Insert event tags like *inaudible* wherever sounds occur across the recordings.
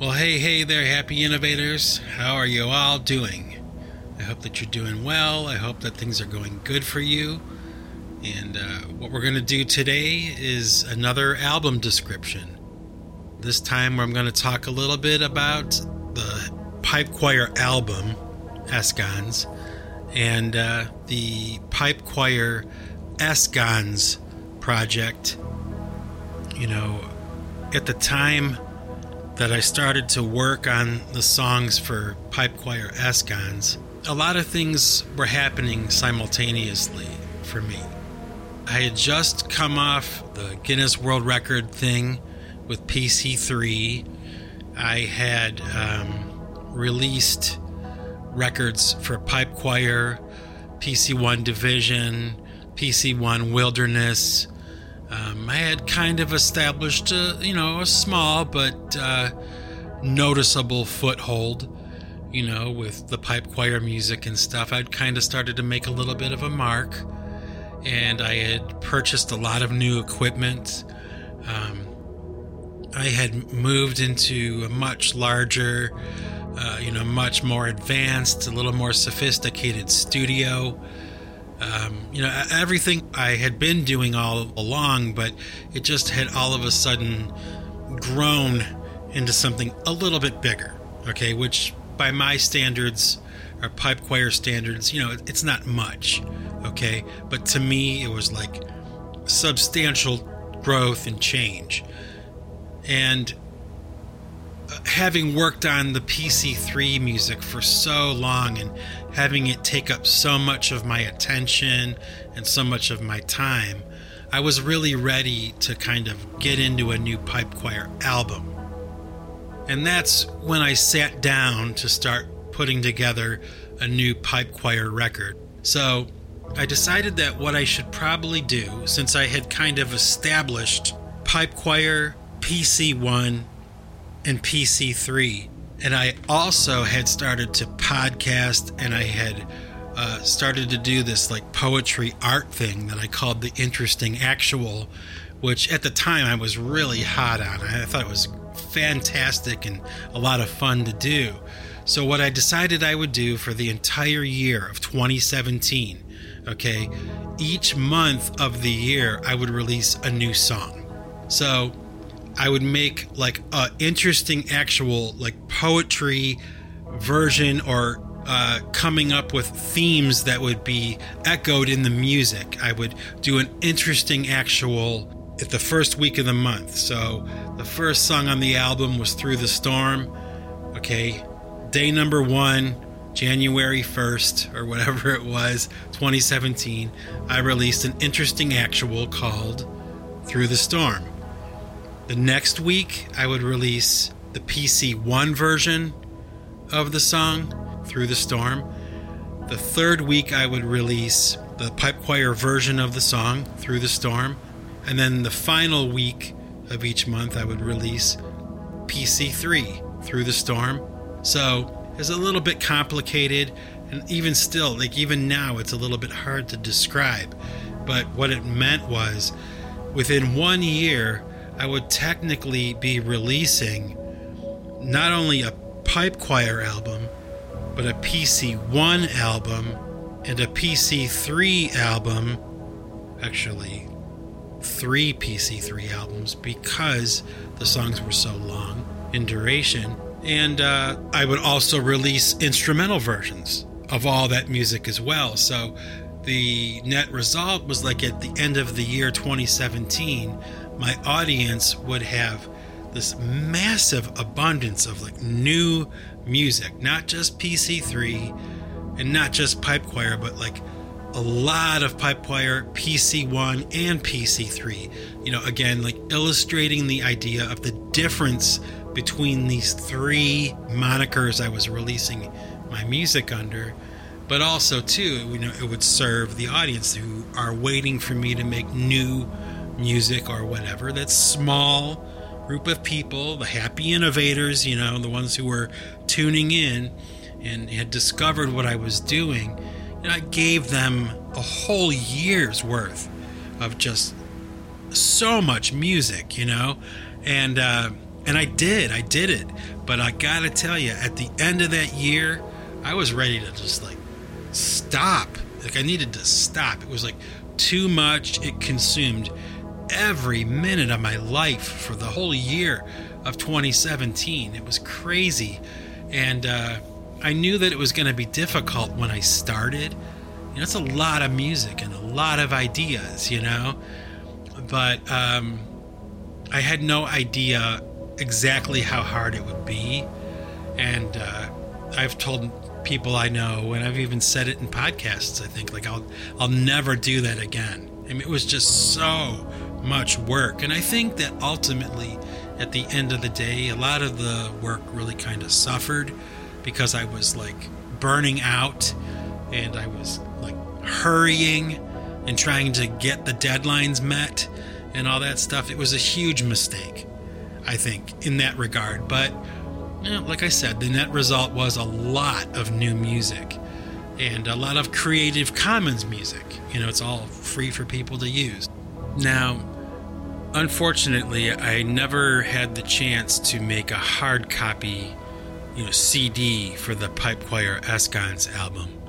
Well, hey, hey there, happy innovators. How are you all doing? I hope that you're doing well. I hope that things are going good for you. And uh, what we're going to do today is another album description. This time, I'm going to talk a little bit about the Pipe Choir album, SGONS, and uh, the Pipe Choir SGONS project. You know, at the time that I started to work on the songs for Pipe Choir SGONS, a lot of things were happening simultaneously for me. I had just come off the Guinness World Record thing with PC3. I had um, released records for Pipe Choir, PC1 Division, PC1 Wilderness, um, I had kind of established a, you know, a small but uh, noticeable foothold, you know, with the pipe choir music and stuff. I'd kind of started to make a little bit of a mark, and I had purchased a lot of new equipment. Um, I had moved into a much larger, uh, you know, much more advanced, a little more sophisticated studio. Um, you know, everything I had been doing all along, but it just had all of a sudden grown into something a little bit bigger. Okay, which by my standards, or pipe choir standards, you know, it's not much. Okay, but to me, it was like substantial growth and change. And having worked on the PC3 music for so long and having it take up so much of my attention and so much of my time, I was really ready to kind of get into a new pipe choir album. And that's when I sat down to start putting together a new pipe choir record. So I decided that what I should probably do, since I had kind of established pipe choir, PC1, and PC3, and I also had started to podcast and I had uh, started to do this like poetry art thing that I called the interesting actual, which at the time I was really hot on. I thought it was fantastic and a lot of fun to do. So, what I decided I would do for the entire year of 2017, okay, each month of the year I would release a new song. So, I would make like a interesting actual like poetry version or uh, coming up with themes that would be echoed in the music. I would do an interesting actual at the first week of the month. So the first song on the album was Through the Storm. Okay. Day number one, January 1st, or whatever it was, 2017, I released an interesting actual called Through the Storm. The next week, I would release the PC1 version of the song, Through the Storm. The third week, I would release the pipe choir version of the song, Through the Storm. And then the final week of each month, I would release PC3, Through the Storm. So it's a little bit complicated, and even still, like even now, it's a little bit hard to describe. But what it meant was within one year, I would technically be releasing not only a pipe choir album, but a PC1 album and a PC3 album. Actually, three PC3 albums because the songs were so long in duration. And uh, I would also release instrumental versions of all that music as well. So the net result was like at the end of the year 2017, my audience would have this massive abundance of like new music, not just PC3 and not just pipe choir, but like a lot of pipe choir, PC1 and PC3. You know, again, like illustrating the idea of the difference between these three monikers I was releasing my music under, but also too, you know, it would serve the audience who are waiting for me to make new music or whatever. That small group of people, the happy innovators, you know, the ones who were tuning in and had discovered what I was doing. And I gave them a whole year's worth of just so much music, you know, and uh, And I did, I did it. But I gotta tell you, at the end of that year, I was ready to just like stop. Like I needed to stop. It was like too much. It consumed every minute of my life for the whole year of 2017. It was crazy. And uh, I knew that it was going to be difficult when I started. You know, it's a lot of music and a lot of ideas, you know? But um, I had no idea exactly how hard it would be. And uh, I've told people I know, and I've even said it in podcasts. I think like I'll I'll never do that again. I mean, it was just so much work, and I think that ultimately, at the end of the day, a lot of the work really kind of suffered because I was like burning out, and I was like hurrying and trying to get the deadlines met and all that stuff. It was a huge mistake, I think, in that regard, but you know, like I said, the net result was a lot of new music and a lot of Creative Commons music. You know, it's all free for people to use. Now, unfortunately, I never had the chance to make a hard copy, you know, CD for the Pipe Choir SGONS album.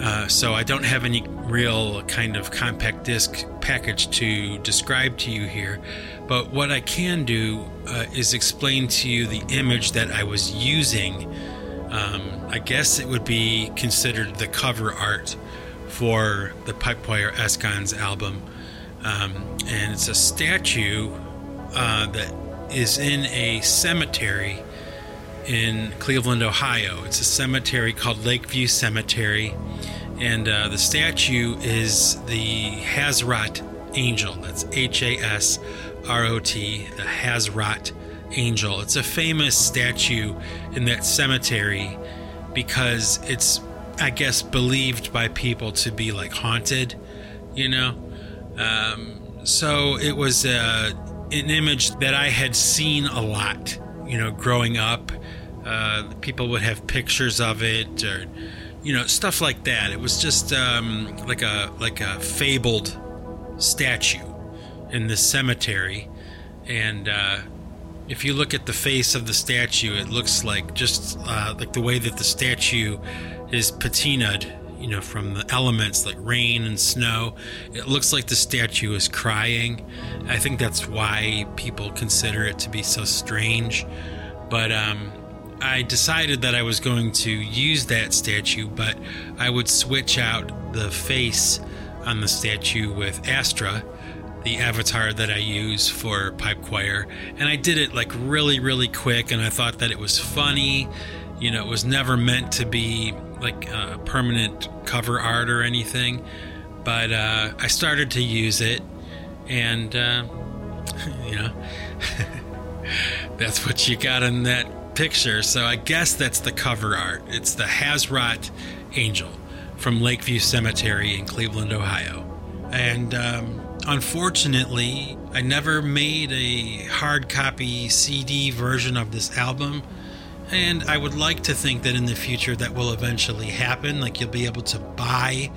Uh, so I don't have any real kind of compact disc package to describe to you here. But what I can do uh, is explain to you the image that I was using. Um, I guess it would be considered the cover art for the Pipe Choir SGONS album. Um, and it's a statue uh, that is in a cemetery in Cleveland, Ohio. It's a cemetery called Lakeview Cemetery, and uh, the statue is the Hasrot Angel. That's H A S R O T, the Hasrot Angel. It's a famous statue in that cemetery because it's, I guess, believed by people to be like haunted, you know? Um, so it was uh, an image that I had seen a lot, you know, growing up. Uh, people would have pictures of it, or you know, stuff like that. It was just um, like a like a fabled statue in the cemetery, and uh, if you look at the face of the statue, it looks like just uh, like the way that the statue is patinaed, you know, from the elements like rain and snow. It looks like the statue is crying. I think that's why people consider it to be so strange. But um, I decided that I was going to use that statue, but I would switch out the face on the statue with Astra, the avatar that I use for Pipe Choir. And I did it like really, really quick, and I thought that it was funny. You know, it was never meant to be like a permanent cover art or anything, but uh, I started to use it, and uh, *laughs* you know, *laughs* that's what you got in that picture, so I guess that's the cover art. It's the Haserot Angel from Lakeview Cemetery in Cleveland, Ohio. And um, unfortunately, I never made a hard copy CD version of this album. And I would like to think that in the future that will eventually happen. Like you'll be able to buy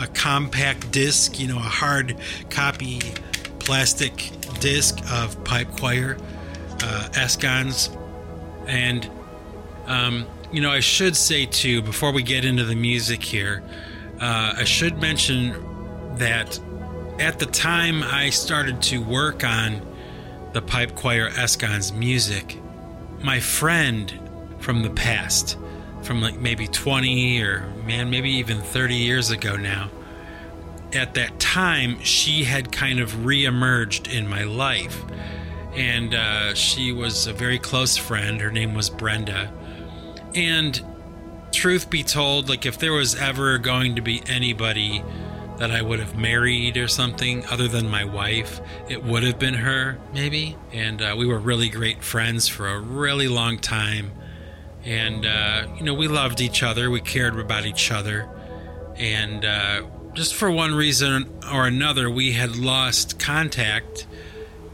a compact disc, you know, a hard copy plastic disc of Pipe Choir uh, SGONS and, um, you know, I should say too, before we get into the music here, uh, I should mention that at the time I started to work on the Pipe Choir SGONS music, my friend from the past, from like maybe 20 or man, maybe even 30 years ago now, at that time, she had kind of reemerged in my life and uh, she was a very close friend. Her name was Brenda. And truth be told, like if there was ever going to be anybody that I would have married or something other than my wife, it would have been her, maybe. And uh, we were really great friends for a really long time. And, uh, you know, we loved each other, we cared about each other. And uh, just for one reason or another, we had lost contact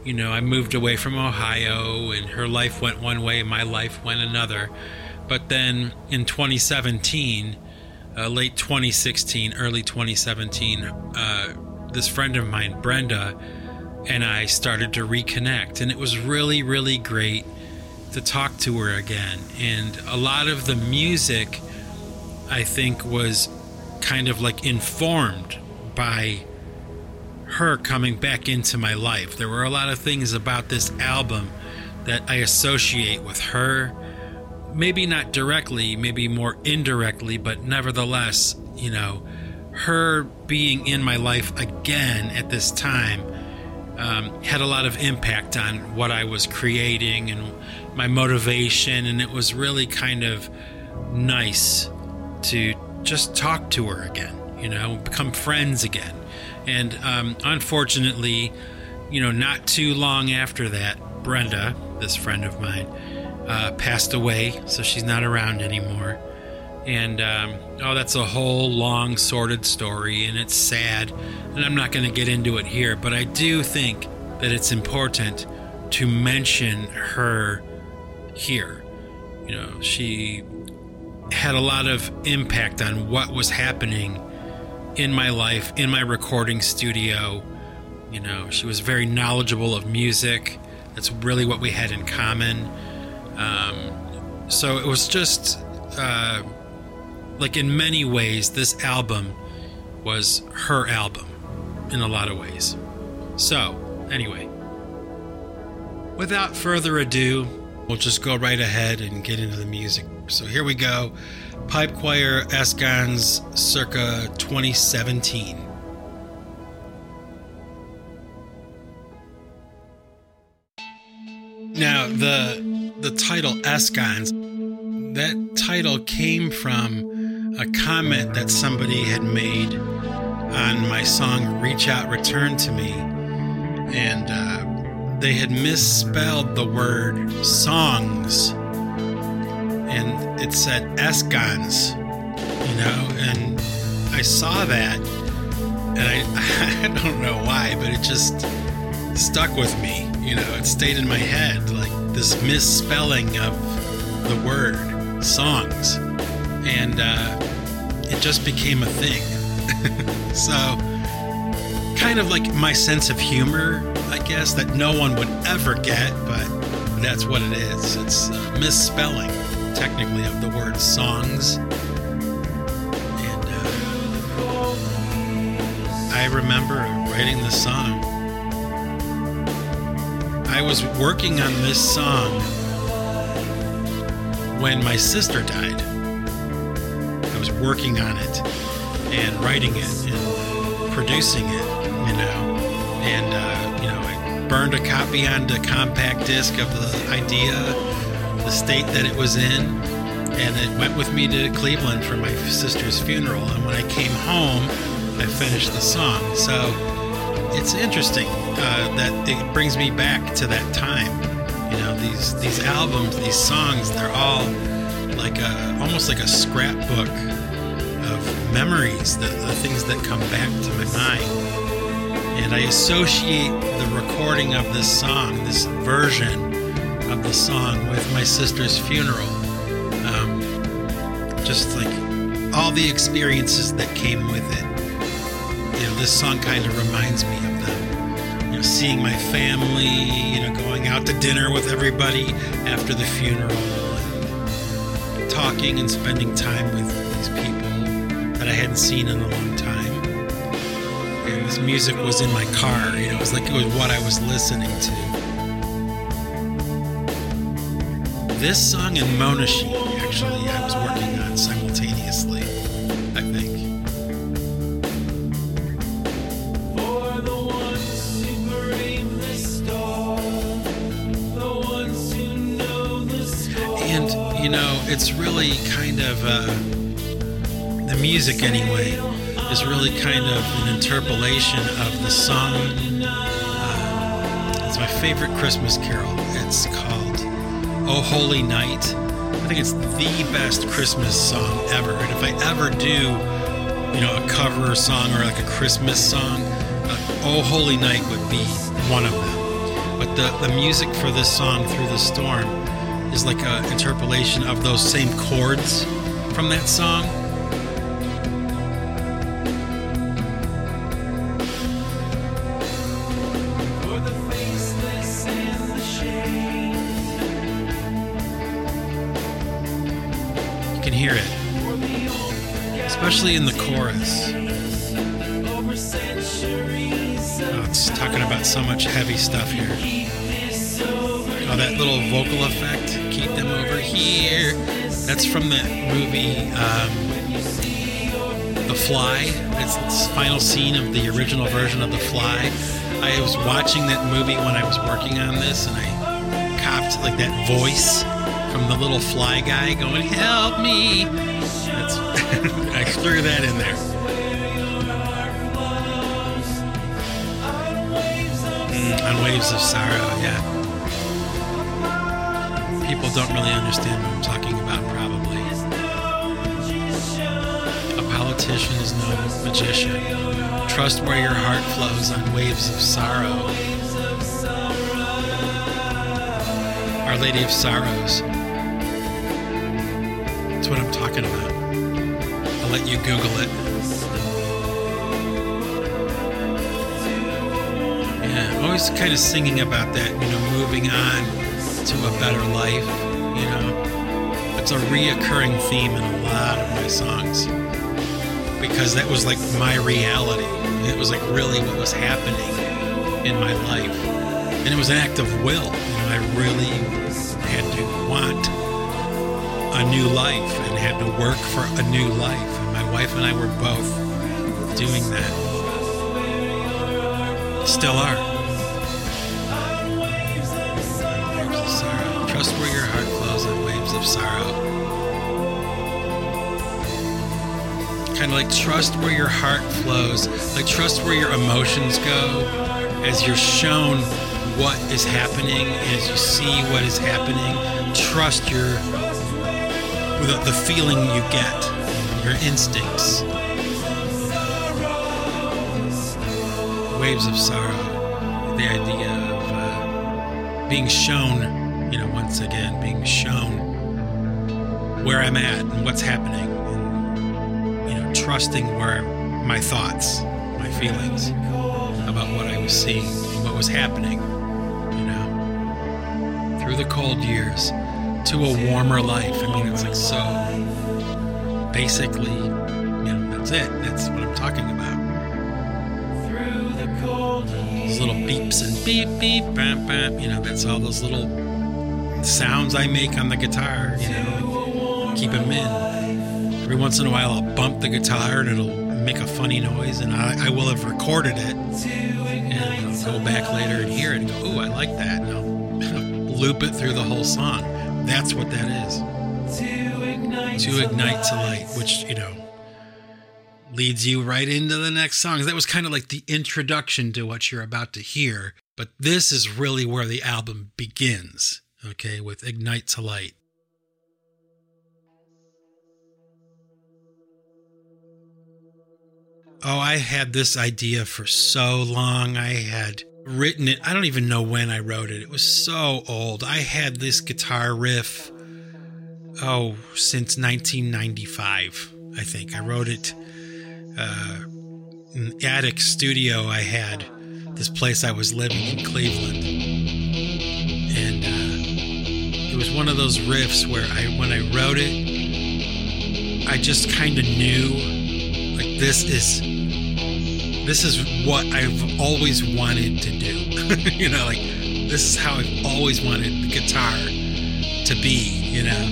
you know, I moved away from Ohio and her life went one way, my life went another. But then in 2017, uh, late 2016, early 2017, uh, this friend of mine, Brenda, and I started to reconnect. And it was really, really great to talk to her again. And a lot of the music, I think, was kind of like informed by her coming back into my life. There were a lot of things about this album that I associate with her. Maybe not directly, maybe more indirectly, but nevertheless, you know, her being in my life again at this time um, had a lot of impact on what I was creating and my motivation. And it was really kind of nice to just talk to her again, you know, become friends again. And um, unfortunately, you know, not too long after that, Brenda, this friend of mine, uh, passed away, so she's not around anymore. And um, oh, that's a whole long, sordid story, and it's sad. And I'm not going to get into it here, but I do think that it's important to mention her here. You know, she had a lot of impact on what was happening in my life, in my recording studio. You know, she was very knowledgeable of music. That's really what we had in common. Um, so it was just uh, like in many ways, this album was her album in a lot of ways. So, anyway, without further ado, we'll just go right ahead and get into the music. So here we go Pipe Choir SGONS circa 2017. Now, the the title SGONS, that title came from a comment that somebody had made on my song Reach Out, Return to Me. And uh, they had misspelled the word songs. And it said SGONS, you know, and I saw that, and I, *laughs* I don't know why, but it just stuck with me, you know, it stayed in my head, like this misspelling of the word songs, and uh, it just became a thing. *laughs* so, kind of like my sense of humor, I guess, that no one would ever get, but that's what it is. It's uh, misspelling technically of the word songs. And uh, I remember writing the song. I was working on this song when my sister died. Was working on it and writing it and producing it, you know. And, uh, you know, I burned a copy onto compact disc of the idea the state that it was in, and it went with me to Cleveland for my sister's funeral. And when I came home, I finished the song. So it's interesting uh, that it brings me back to that time. You know, these these albums, these songs, they're all like a almost like a scrapbook of memories, the, the things that come back to my mind. And I associate the recording of this song, this version of the song with my sister's funeral. Um, just like all the experiences that came with it. You know, this song kind of reminds me of them. You know, seeing my family, you know, going out to dinner with everybody after the funeral, talking and spending time with these people that I hadn't seen in a long time. And this music was in my car, you know, it was like it was what I was listening to. this song and Monasheen, really kind of, uh, the music anyway, is really kind of an interpolation of the song. Uh, it's my favorite Christmas carol. It's called Oh Holy Night. I think it's the best Christmas song ever. And if I ever do, you know, a cover song or like a Christmas song, uh, Oh Holy Night would be one of them. But the, the music for this song, Through the Storm, is like an interpolation of those same chords from that song. You can hear it, especially in the chorus. Oh, it's talking about so much heavy stuff here. That little vocal effect, keep them over here. That's from the movie um, The Fly. It's the final scene of the original version of The Fly. I was watching that movie when I was working on this, and I copped like that voice from the little fly guy going, "Help me!" That's *laughs* I threw that in there. Mm, on waves of sorrow, yeah. People don't really understand what I'm talking about, probably. A politician is no magician. Trust where your heart flows on waves of sorrow. Our Lady of Sorrows. That's what I'm talking about. I'll let you Google it. Yeah, always kind of singing about that, you know, moving on to a better life, you know. It's a reoccurring theme in a lot of my songs because that was like my reality. It was like really what was happening in my life. And it was an act of will. You know, I really had to want a new life and had to work for a new life. And my wife and I were both doing that. Still are. Of like trust where your heart flows, like trust where your emotions go as you're shown what is happening, as you see what is happening. Trust your the, the feeling you get, your instincts. Waves of sorrow, the idea of uh, being shown, you know, once again, being shown where I'm at and what's happening, and, trusting where my thoughts, my feelings about what I was seeing, what was happening, you know, through the cold years to a warmer life. I mean, it's like so basically, you know, that's it. That's what I'm talking about. Those little beeps and beep, beep, bam, bam. You know, that's all those little sounds I make on the guitar, you know, keep them in. Every once in a while, I'll bump the guitar and it'll make a funny noise, and I, I will have recorded it. And I'll go back later and hear it and go, ooh, I like that. And I'll *laughs* loop it through the whole song. That's what that is. To ignite to light, which, you know, leads you right into the next song. That was kind of like the introduction to what you're about to hear. But this is really where the album begins, okay, with Ignite to Light. Oh, I had this idea for so long. I had written it. I don't even know when I wrote it. It was so old. I had this guitar riff, oh, since 1995, I think. I wrote it uh, in the attic studio I had, this place I was living in Cleveland. And uh, it was one of those riffs where I, when I wrote it, I just kind of knew like this is this is what I've always wanted to do. *laughs* you know, like this is how I've always wanted the guitar to be, you know.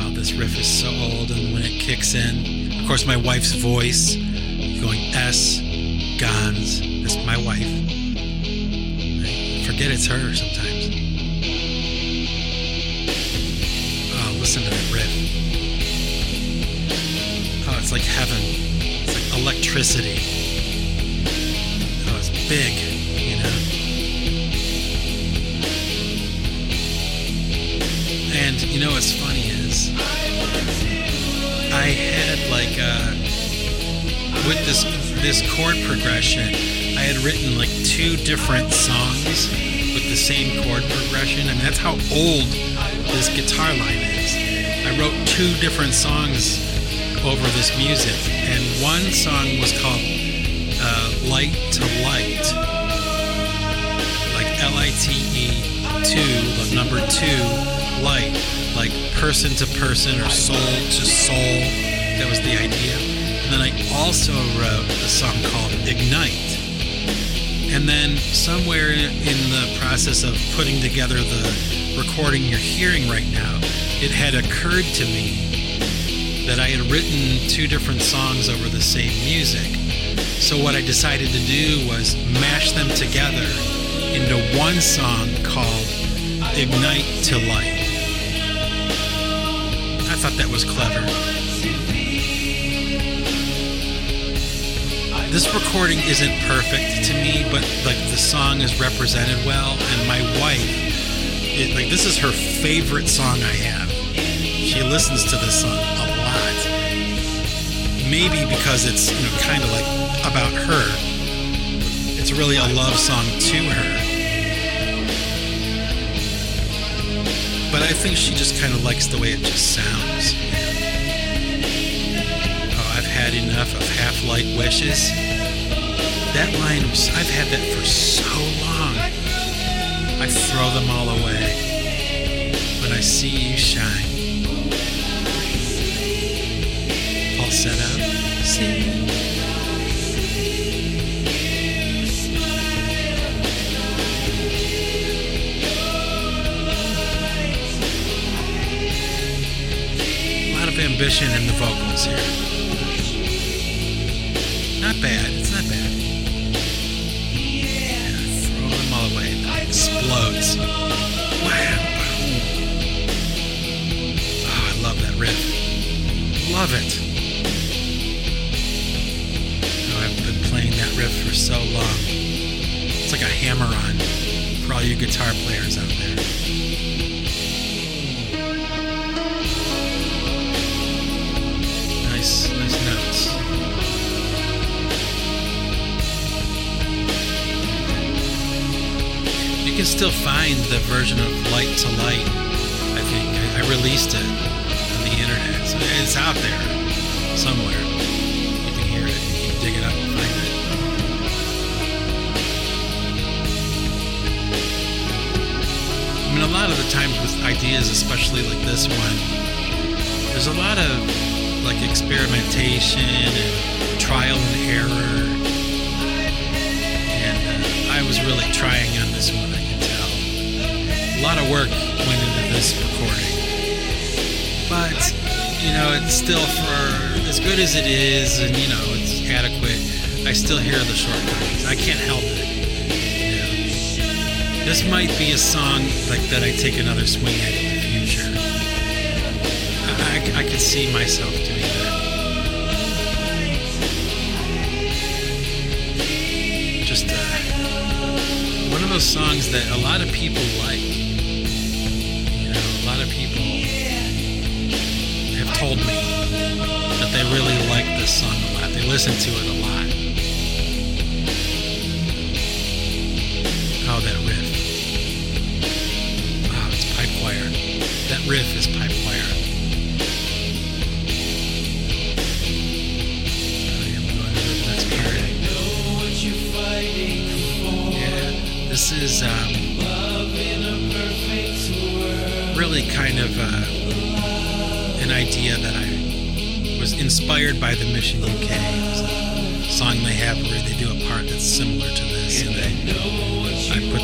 Oh, this riff is so old and when it kicks in, of course my wife's voice going S Gons. That's my wife. I forget it's her sometimes. Like heaven. It's like electricity. Oh, it's big, you know. And you know what's funny is I had like uh with this this chord progression, I had written like two different songs with the same chord progression, I and that's how old this guitar line is. I wrote two different songs over this music, and one song was called uh, "Light to Light," like L I T E two, the number two, light, like person to person or soul to soul. That was the idea. And then I also wrote a song called Ignite. And then somewhere in the process of putting together the recording you're hearing right now, it had occurred to me that I had written two different songs over the same music. So what I decided to do was mash them together into one song called Ignite to Light. I thought that was clever. This recording isn't perfect to me, but like the song is represented well, and my wife, it, like this is her favorite song I have. She listens to this song. Maybe because it's you know kind of like about her. It's really a love song to her. But I think she just kind of likes the way it just sounds. Oh, I've had enough of half light wishes. That line, was, I've had that for so long. I throw them all away when I see you shine. Falsetto, A lot of ambition in the vocals here. Not bad. It's not bad. Throw them all away. Explodes. Wow. Oh, I love that riff. Love it. Riff for so long. It's like a hammer on for all you guitar players out there. Nice, nice notes. You can still find the version of Light to Light. I think I, I released it on the internet. So it's out there somewhere. Lot of the times with ideas, especially like this one, there's a lot of like experimentation and trial and error. And uh, I was really trying on this one, I can tell. A lot of work went into this recording. But, you know, it's still for as good as it is and, you know, it's adequate. I still hear the shortcomings. I can't help it. This might be a song like that I take another swing at in the future. I, I, I could see myself doing that. Just uh, one of those songs that a lot of people like. You know, a lot of people have told me that they really like this song a lot. They listen to it a lot. Riff is pipe choir. I am going. Yeah, this is um, really kind of uh, an idea that I was inspired by the Mission UK. Song they have where they do a part that's similar to this, and I, I put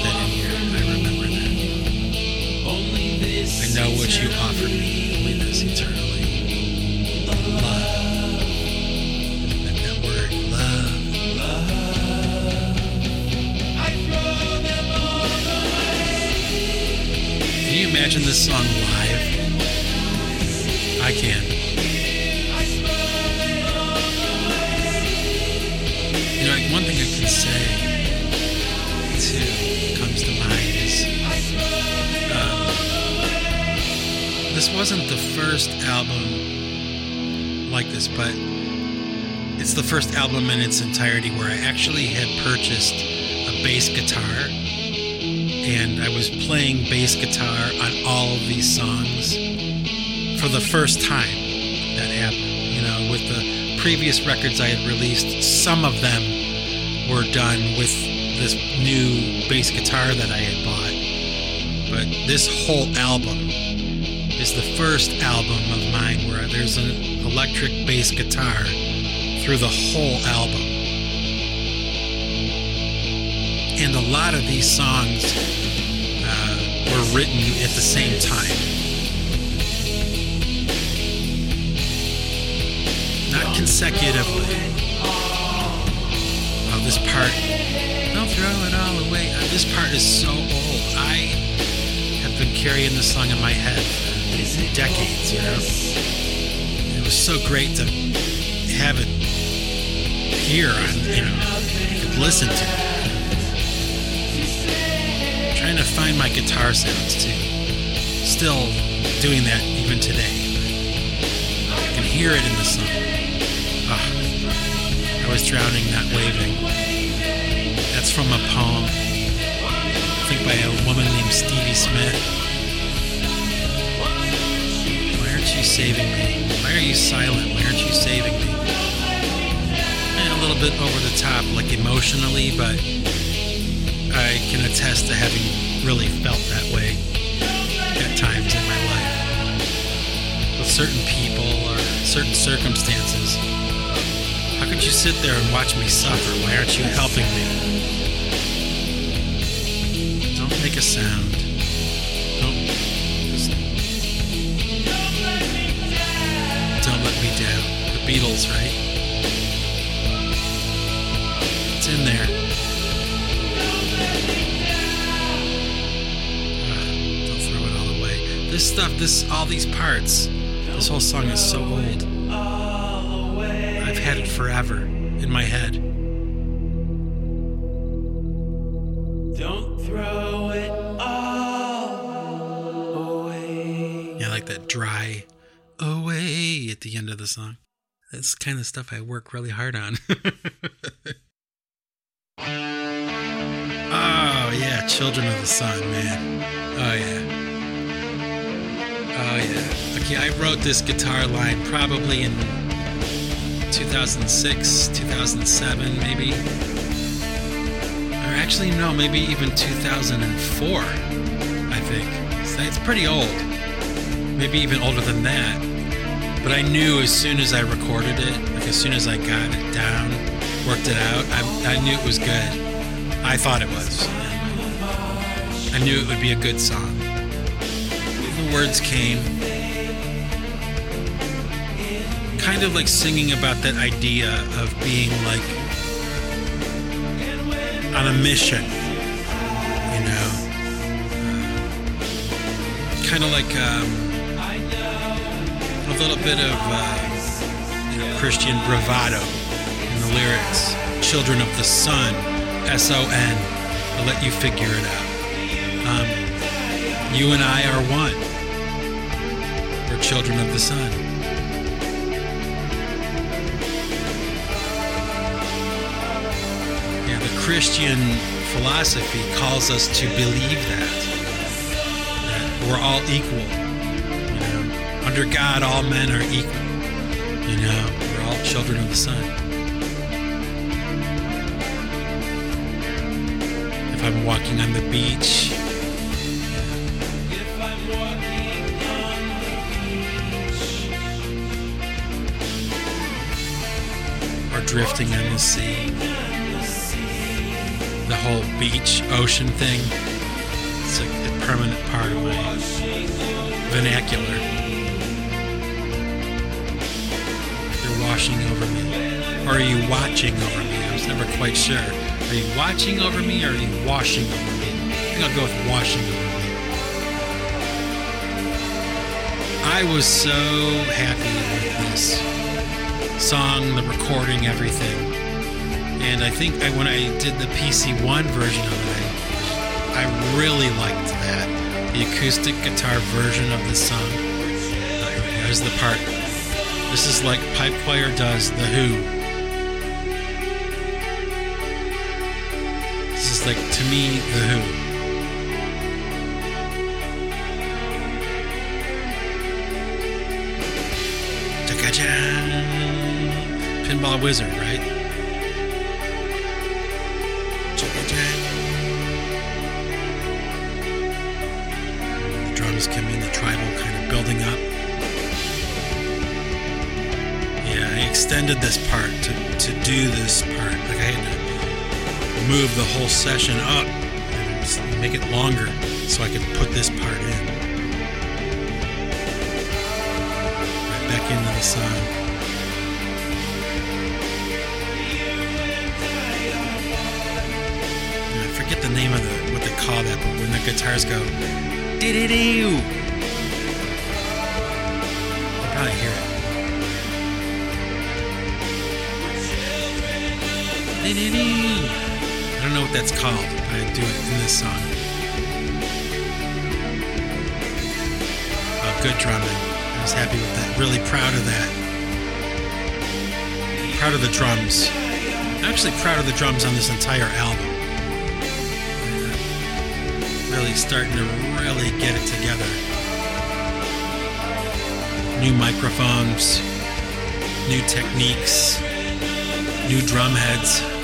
You offered me, this eternally. Love. That, that word, love. Can you imagine this song live? Wasn't the first album like this, but it's the first album in its entirety where I actually had purchased a bass guitar and I was playing bass guitar on all of these songs for the first time that happened. You know, with the previous records I had released, some of them were done with this new bass guitar that I had bought. But this whole album first album of mine where there's an electric bass guitar through the whole album. And a lot of these songs uh, were written at the same time. Not consecutively. Oh, this part, don't throw it all away. Uh, this part is so old. I have been carrying this song in my head for decades, you know. It was so great to have it here on, you know, could listen to it. Trying to find my guitar sounds too. Still doing that even today. I can hear it in the song. Oh, ah, I was drowning, not waving. That's from a poem, I think by a woman named Stevie Smith. Aren't you saving me? Why are you silent? Why aren't you saving me? And a little bit over the top, like emotionally, but I can attest to having really felt that way at times in my life. With certain people or certain circumstances. How could you sit there and watch me suffer? Why aren't you helping me? Don't make a sound. Beatles, right? It's in there. Ah, don't throw it all away. This stuff, this all these parts, this whole song is so old. I've had it forever in my head. Don't throw it all away. Yeah, like that dry away at the end of the song. That's kind of stuff I work really hard on. *laughs* oh, yeah, Children of the Sun, man. Oh, yeah. Oh, yeah. Okay, I wrote this guitar line probably in 2006, 2007, maybe. Or actually, no, maybe even 2004, I think. So it's pretty old. Maybe even older than that. But I knew as soon as I recorded it, like as soon as I got it down, worked it out, I, I knew it was good. I thought it was. I knew it would be a good song. The words came. Kind of like singing about that idea of being like on a mission, you know? kind of like um, a little bit of uh, you know, Christian bravado in the lyrics. Children of the Sun, S O N. I'll let you figure it out. Um, you and I are one. We're children of the sun. Yeah, the Christian philosophy calls us to believe that. That we're all equal. Under God, all men are equal. You know, we're all children of the sun. If I'm walking on the beach, or drifting on the sea, the whole beach ocean thing, it's a permanent part of my vernacular. Washing over me. Or are you watching over me? I was never quite sure. Are you watching over me or are you washing over me? I think I'll go with washing over me. I was so happy with this song, the recording, everything. And I think I, when I did the PC1 version of it, I, really liked that. The acoustic guitar version of the song. There's the part. This is like Pipe Choir does The Who. This is like, to me, The Who. Pinball Wizard, I extended this part to, to do this part. Like I had to move the whole session up and make it longer so I could put this part in. Right back into the song. I forget the name of the what they call that, but when the guitars go dee dee I don't know what that's called, I do it in this song. Oh, good drumming. I was happy with that. Really proud of that. Proud of the drums. I'm actually proud of the drums on this entire album uh, really starting to really get it together. New microphones, new techniques, new drum heads.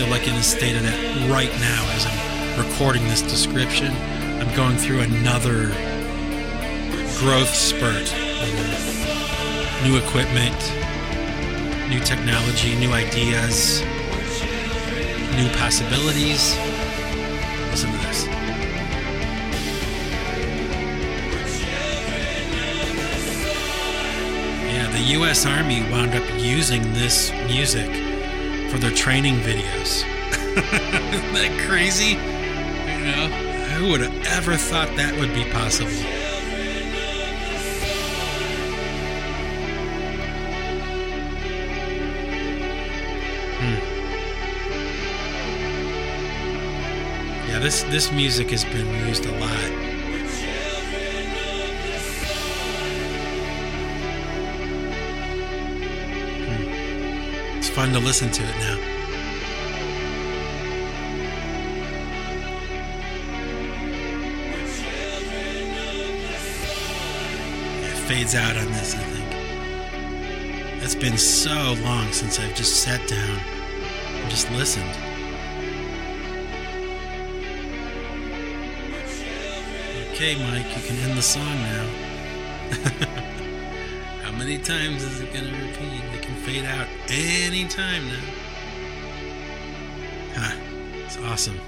Kind of like in a state of that right now as I'm recording this description. I'm going through another growth spurt. New equipment, new technology, new ideas new possibilities. Listen to this. Yeah, the U.S. Army wound up using this music for their training videos. *laughs* Isn't that crazy? You know, who would have ever thought that would be possible? Hmm. Yeah, this this music has been used a lot. Fun to listen to it now. It fades out on this, I think. It's been so long since I've just sat down and just listened. Okay, Mike, you can end the song now. *laughs* How many times is it going to repeat? It can fade out any time now. Huh. It's awesome.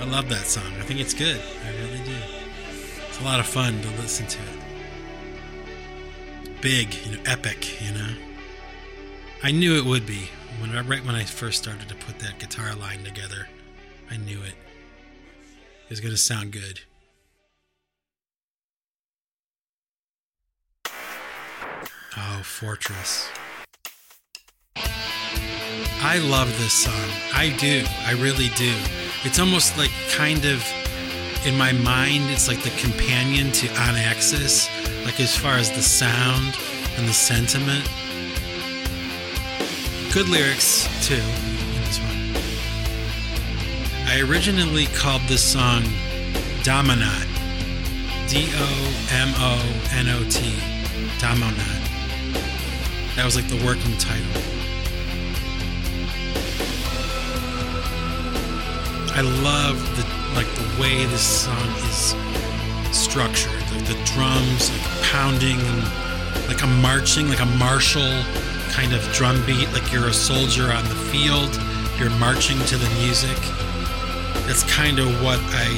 I love that song. I think it's good. I really do. It's a lot of fun to listen to it. Big, you know, epic, you know. I knew it would be. When I, right when I first started to put that guitar line together, I knew it. It was going to sound good. Oh, Fortress. I love this song. I do. I really do. It's almost like kind of in my mind, it's like the companion to On Axis, like as far as the sound and the sentiment. Good lyrics, too, this one. I originally called this song Domonot. D O M O N O T. Domonot. That was like the working title. I love the like the way this song is structured. Like the drums like pounding and like a marching, like a martial kind of drum beat, like you're a soldier on the field, you're marching to the music. That's kind of what I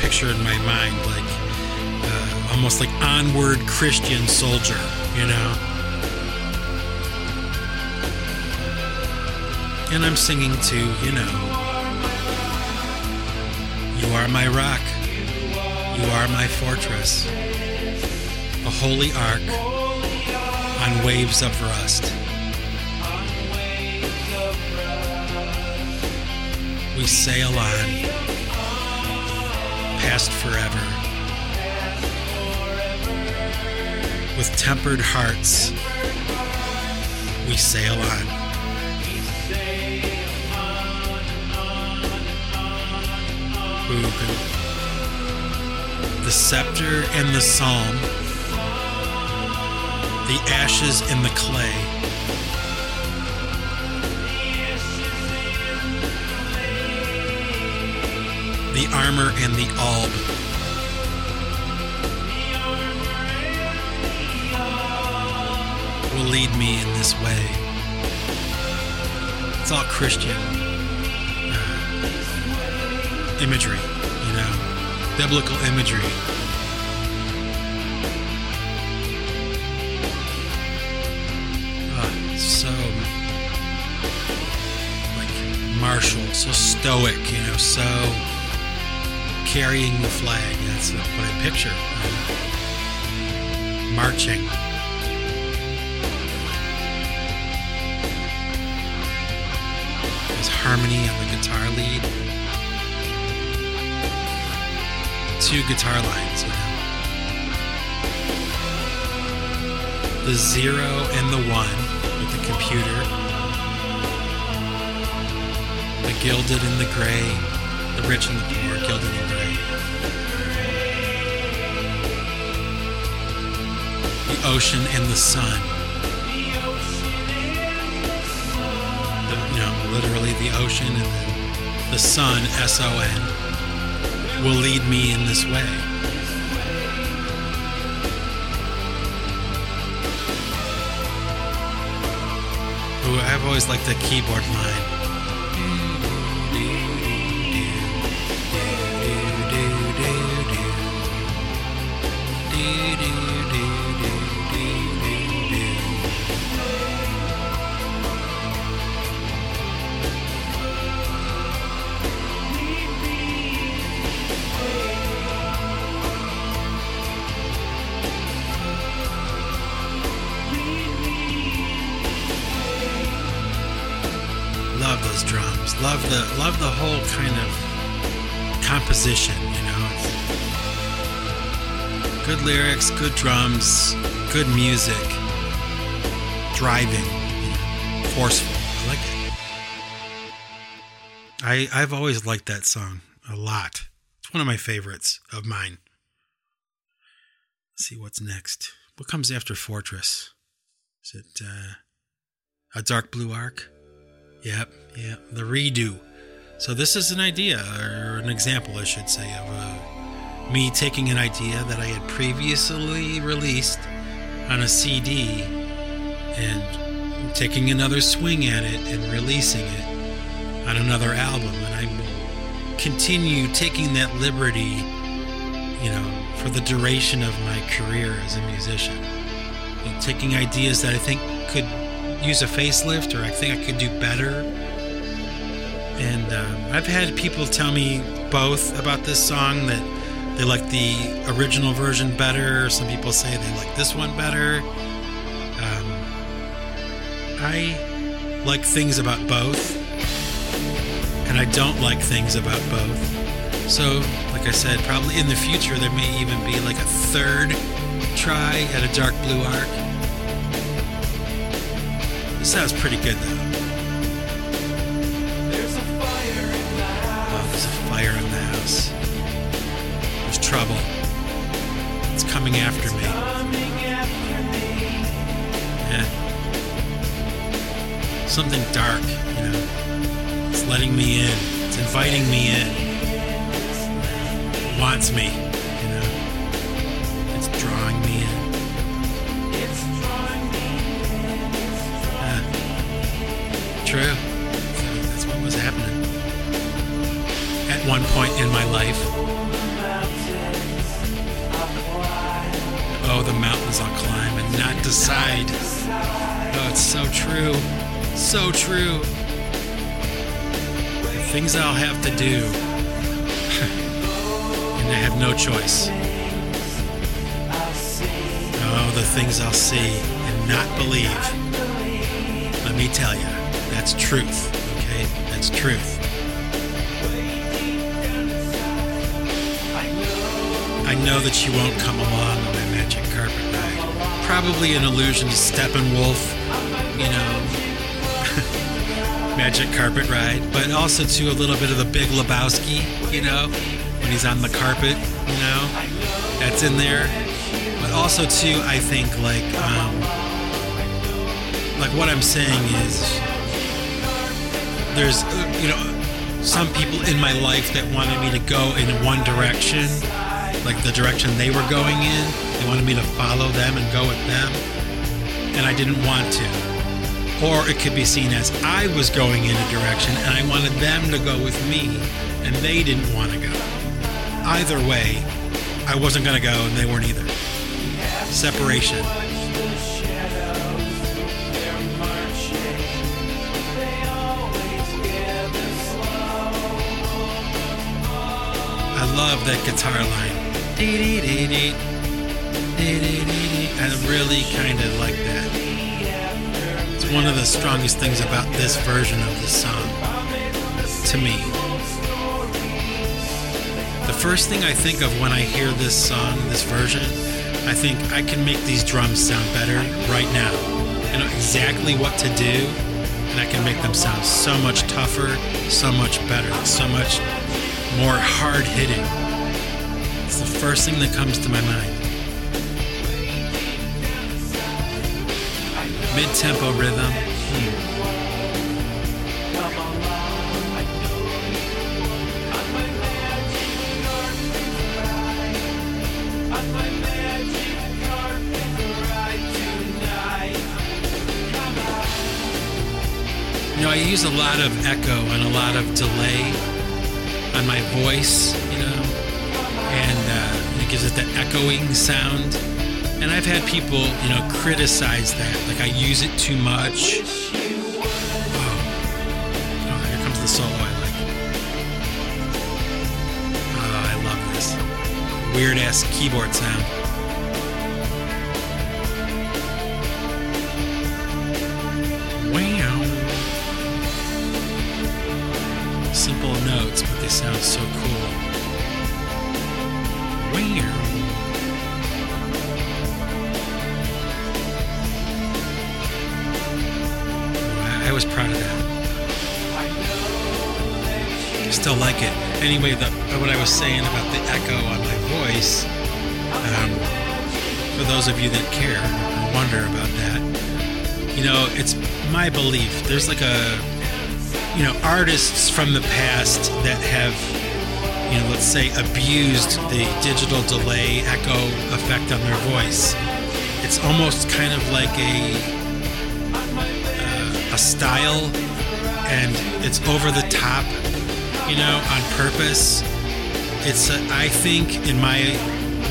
picture in my mind, like uh, almost like onward Christian soldier, you know? And I'm singing to, you know, are my rock, you are my fortress, a holy ark on waves of rust. We sail on, past forever, with tempered hearts. We sail on. The scepter and the psalm, the ashes and the clay. the armor and the alb. Will lead me in this way. It's all Christian imagery, you know, biblical imagery. Ah, so like martial, so stoic, you know, so carrying the flag. That's what I picture. uh, marching. Harmony on the guitar lead. Two guitar lines, you know. The zero and the one with the computer. The gilded and the gray. The rich and the poor, gilded and gray. The ocean and the sun. The, know, literally the ocean and then the sun, S O N, will lead me in this way. Ooh, I've always liked the keyboard line. Of you know. Good lyrics, good drums, good music, driving, forceful. I like it. I I've always liked that song a lot. It's one of my favorites of mine. Let's see what's next. What comes after Fortress? Is it uh, a dark blue arc? Yep, yep. The redo. So this is an idea, or an example, I should say, of uh, me taking an idea that I had previously released on a CD and taking another swing at it and releasing it on another album. And I will continue taking that liberty, you know, for the duration of my career as a musician. And taking ideas that I think could use a facelift or I think I could do better. And um, I've had people tell me both about this song that they like the original version better. Some people say they like this one better. Um, I like things about both, and I don't like things about both. So, like I said, probably in the future there may even be like a third try at a dark blue arc. This sounds pretty good though. Coming after me. Yeah. Something dark, you know. It's letting me in. It's inviting me in. It Wants me, you know. It's drawing me in. True. So that's what was happening. At one point in my life. Decide. Oh, it's so true. So true. The things I'll have to do. *laughs* and I have no choice. Oh, the things I'll see and not believe. Let me tell you, that's truth, okay? That's truth. I know that you won't come along Probably an allusion to Steppenwolf, you know, *laughs* magic carpet ride, but also to a little bit of the Big Lebowski, you know, when he's on the carpet, you know, that's in there. But also too, I think like, um, like what I'm saying is, there's, you know, some people in my life that wanted me to go in one direction, like the direction they were going in. They wanted me to follow them and go with them, and I didn't want to. Or it could be seen as I was going in a direction and I wanted them to go with me, and they didn't want to go. Either way, I wasn't going to go, and they weren't either. Separation. I love that guitar line. Dee-dee-dee-dee. Dee-dee-dee-dee. I really kind of like that. It's one of the strongest things about this version of the song to me. The first thing I think of when I hear this song, this version, I think I can make these drums sound better right now. I know exactly what to do, and I can make them sound so much tougher, so much better, so much more hard hitting. It's the first thing that comes to my mind. Mid tempo rhythm. hmm. You know, I use a lot of echo and a lot of delay on my voice, you know, and uh, it gives it the echoing sound. And I've had people, you know, criticize that, like I use it too much. Oh, oh here comes the solo I like. Oh, I love this weird ass keyboard sound. What I was saying about the echo on my voice. Um, for those of you that care or wonder about that, you know, it's my belief. There's like a you know, artists from the past that have, you know, let's say abused the digital delay echo effect on their voice. It's almost kind of like a uh, a style, and it's over the top, you know, on purpose. It's, a, I think, in my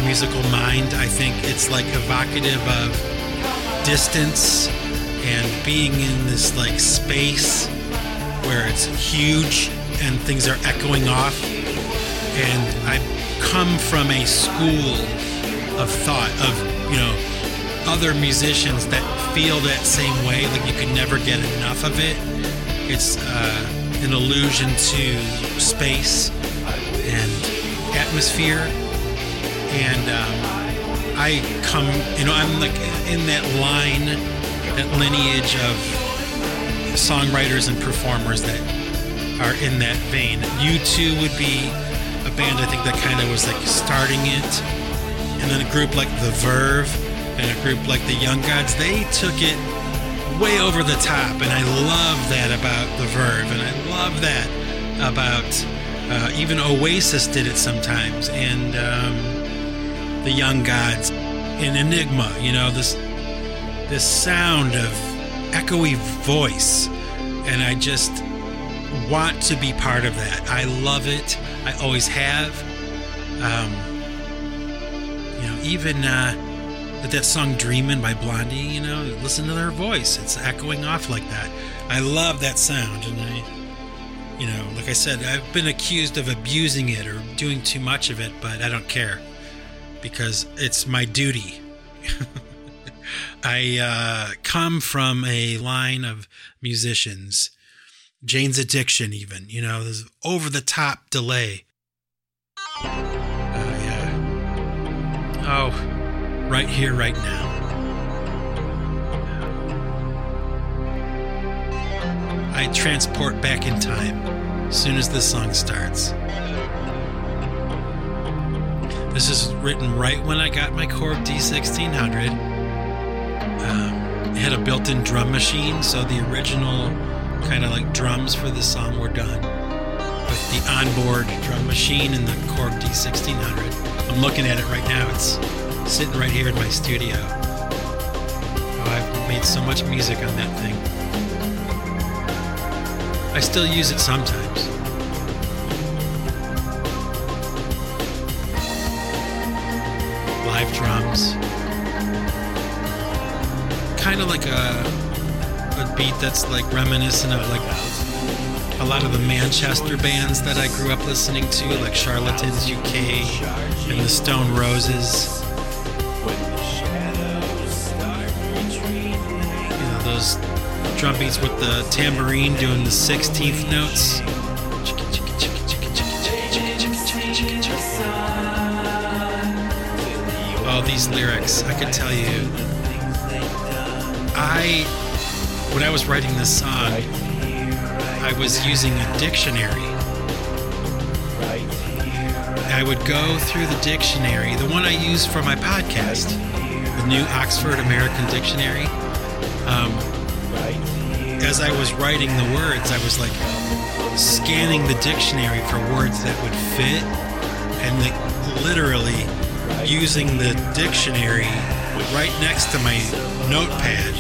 musical mind, I think it's like evocative of distance and being in this like space where it's huge and things are echoing off. And I come from a school of thought of, you know, other musicians that feel that same way, like you can never get enough of it. It's uh, an allusion to space and atmosphere. And um, I come, you know, I'm like in that line, that lineage of songwriters and performers that are in that vein. U2 would be a band I think that kind of was like starting it. And then a group like The Verve and a group like The Young Gods, they took it way over the top. And I love that about The Verve. And I love that about uh, even Oasis did it sometimes. And um, The Young Gods in Enigma, you know, this this sound of echoey voice and i just want to be part of that. I love it. I always have. Um, you know even uh, that song dreamin' by blondie you know listen to their voice. It's echoing off like that. I love that sound and i you know like i said i've been accused of abusing it or doing too much of it but i don't care because it's my duty *laughs* I uh, come from a line of musicians, Jane's Addiction, even, you know, there's over the top delay. Oh, yeah. Oh, right here, right now. I transport back in time as soon as this song starts. This is written right when I got my Korg D1600 um, it had a built-in drum machine, so the original kind of like drums for the song were done. With the onboard drum machine in the Korg D1600. I'm looking at it right now. It's sitting right here in my studio. Oh, I've made so much music on that thing. I still use it sometimes. Live drums. Kind of like a, a beat that's like reminiscent of like a lot of the Manchester bands that I grew up listening to, like Charlatans UK and the Stone Roses. You know, those drum beats with the tambourine doing the 16th notes. All these lyrics, I could tell you. I, when I was writing this song, I was using a dictionary. I would go through the dictionary, the one I use for my podcast, the new Oxford American Dictionary. Um, as I was writing the words, I was like scanning the dictionary for words that would fit, and like, literally using the dictionary right next to my notepad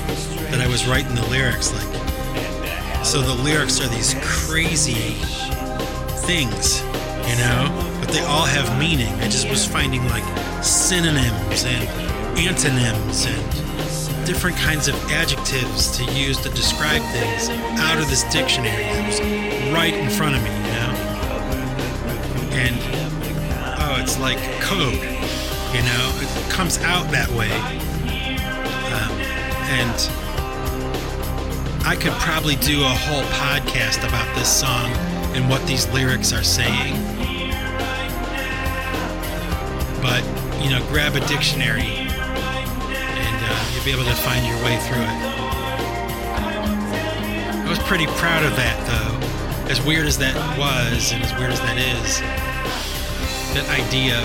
that I was writing the lyrics like. So the lyrics are these crazy things, you know, but they all have meaning. I just was finding like synonyms and antonyms and different kinds of adjectives to use to describe things out of this dictionary that was right in front of me, you know? And oh, it's like code, you know? It comes out that way. Um, and I could probably do a whole podcast about this song and what these lyrics are saying. But, you know, grab a dictionary be able to find your way through it. I was pretty proud of that, though. As weird as that was, and as weird as that is, that idea,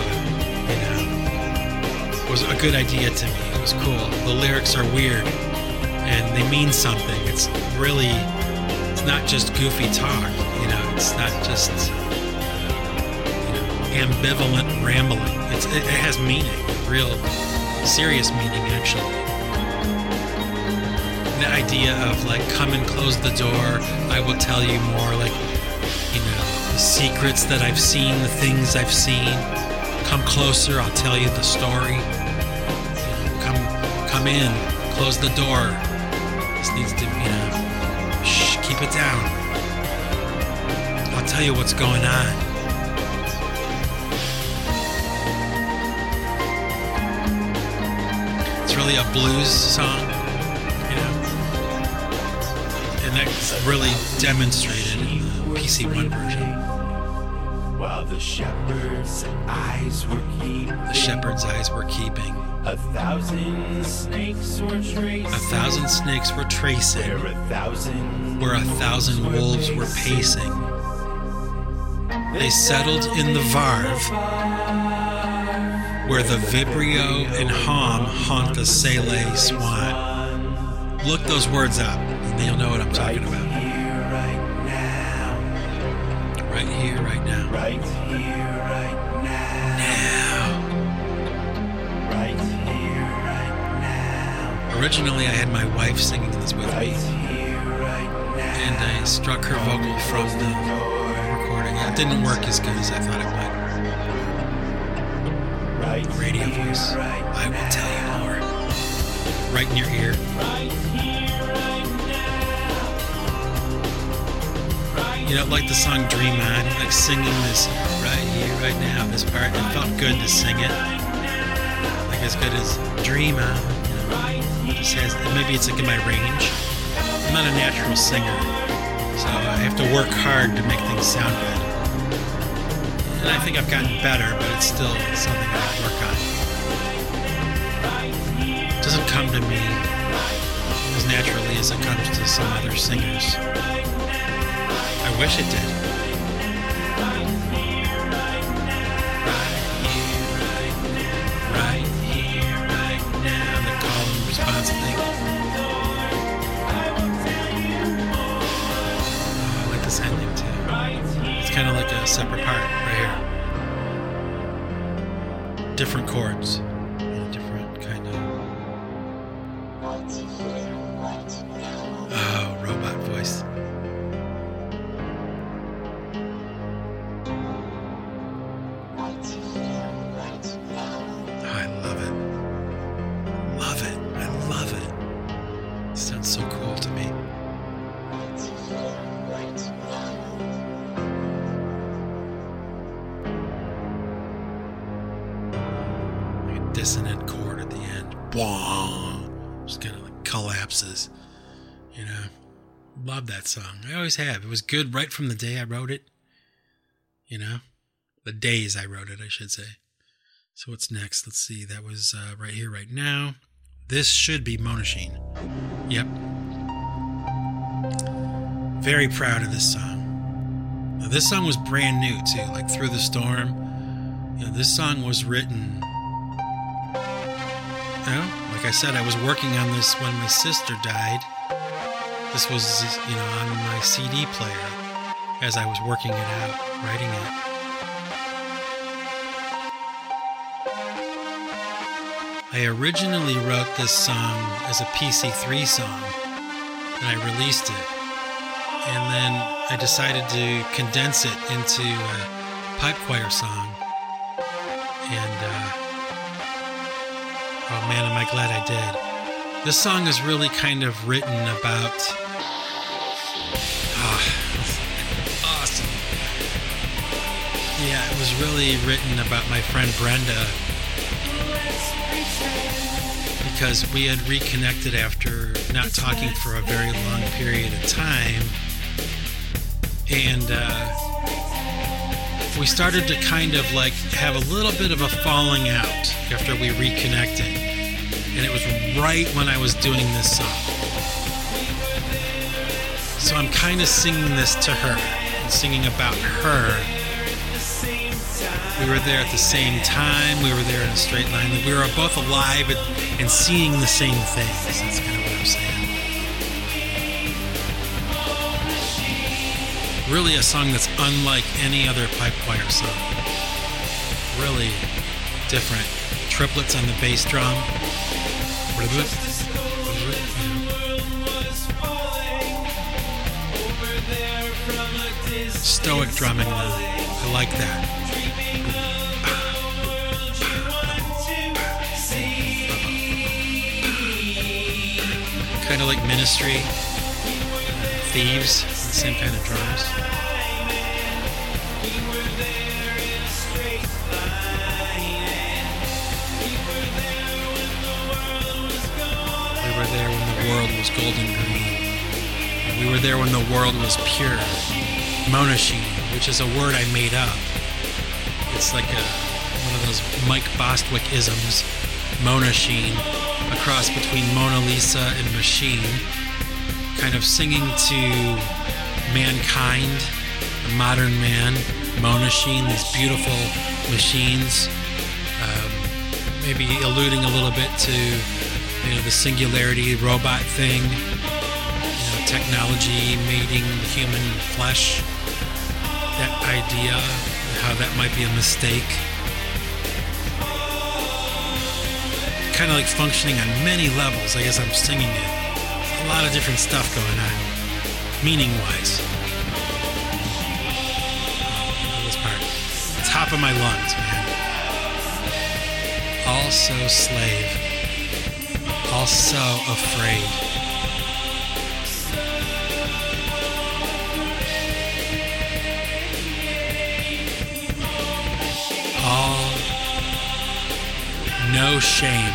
you know, was a good idea to me. It was cool. The lyrics are weird and they mean something. It's really, it's not just goofy talk, you know, it's not just, you know, ambivalent rambling. It's, it, it has meaning, real serious meaning, actually. The idea of like, come and close the door, I will tell you more, like, you know, the secrets that I've seen, the things I've seen. Come closer, I'll tell you the story. Come, come in, close the door. This needs to, you know, shh, keep it down. I'll tell you what's going on. It's really a blues song, and that's really demonstrated in the PC One version. While the shepherd's eyes were keeping The shepherd's eyes were keeping. a thousand snakes were tracing. A thousand snakes were tracing, Where a thousand where a thousand wolves were pacing. They settled in the Varve, where the Vibrio and Hom haunt the Sele swan. Look those words up, and you'll know what I'm talking about. Here, right now, Right here, right now. right here, right now, Now. right here, right now, Originally, I had my wife singing this with right me, here, right now. and I struck her vocal from the recording. It didn't work as good as I thought it would. Right Radio here, voice. right I will tell you more. Right in your ear. You know, like the song Dream On, like singing this right here, right now, this part. It felt good to sing it. Like as good as Dream On. You know, it just has, maybe it's like in my range. I'm not a natural singer, so I have to work hard to make things sound good. And I think I've gotten better, but it's still something I work on. It doesn't come to me as naturally as it comes to some other singers. Wish it did. Oh, kind of like a separate part right here. Different chords, end. Just kind of like collapses. You know? Love that song. I always have. It was good right from the day I wrote it. You know? The days I wrote it, I should say. So what's next? Let's see. That was uh, right here, right now. This should be Monashine. Yep. Very proud of this song. Now, this song was brand new too, like Through the Storm. You know, this song was written. Know, like I said, I was working on this when my sister died. This was, you know, on my CD player as I was working it out, writing it. I originally wrote this song as a PC3 song, and I released it. And then I decided to condense it into a pipe choir song. And, uh, oh man, am I glad I did. This song is really kind of written about. Ah, awesome. Yeah, it was really written about my friend Brenda because we had reconnected after not talking for a very long period of time. And uh, we started to kind of like have a little bit of a falling out after we reconnected. And it was right when I was doing this song. So I'm kind of singing this to her and singing about her we were there at the same time. We were there in a straight line. We were both alive and, seeing the same things. That's kind of what I'm saying. Really, a song that's unlike any other pipe choir song. Really different. Triplets on the bass drum. Stoic drumming, though. I like that. kind of like Ministry, Thieves, same kind of drums. World was golden green. We were there when the world was pure. Monashine, which is a word I made up. It's like a, one of those Mike Bostwick isms. Monashine, a cross between Mona Lisa and machine, kind of singing to mankind, the modern man, Monashine, these beautiful machines, um, maybe alluding a little bit to you know the singularity robot thing, you know, technology mating human flesh, that idea, how that might be a mistake. kind of like functioning on many levels. I guess I'm singing it. A lot of different stuff going on, meaning wise. This part. Top of my lungs, man. Also slave. Also afraid. All no shame.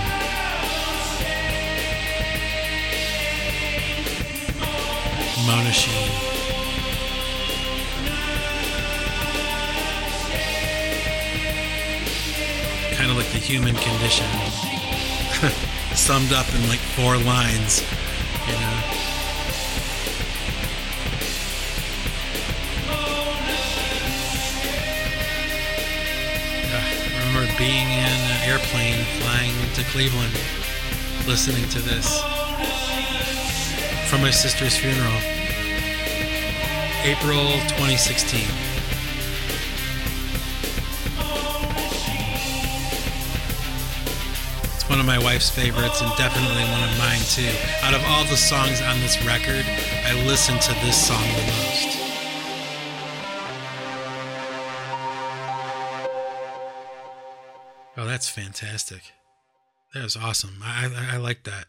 Monashine. Kind of like the human condition. Summed up in like four lines, you know. I remember being in an airplane flying to Cleveland, listening to this from my sister's funeral. April 2016. One of my wife's favorites and definitely one of mine too. Out of all the songs on this record, I listen to this song the most. Oh, that's fantastic. That was awesome. I, I, I like that.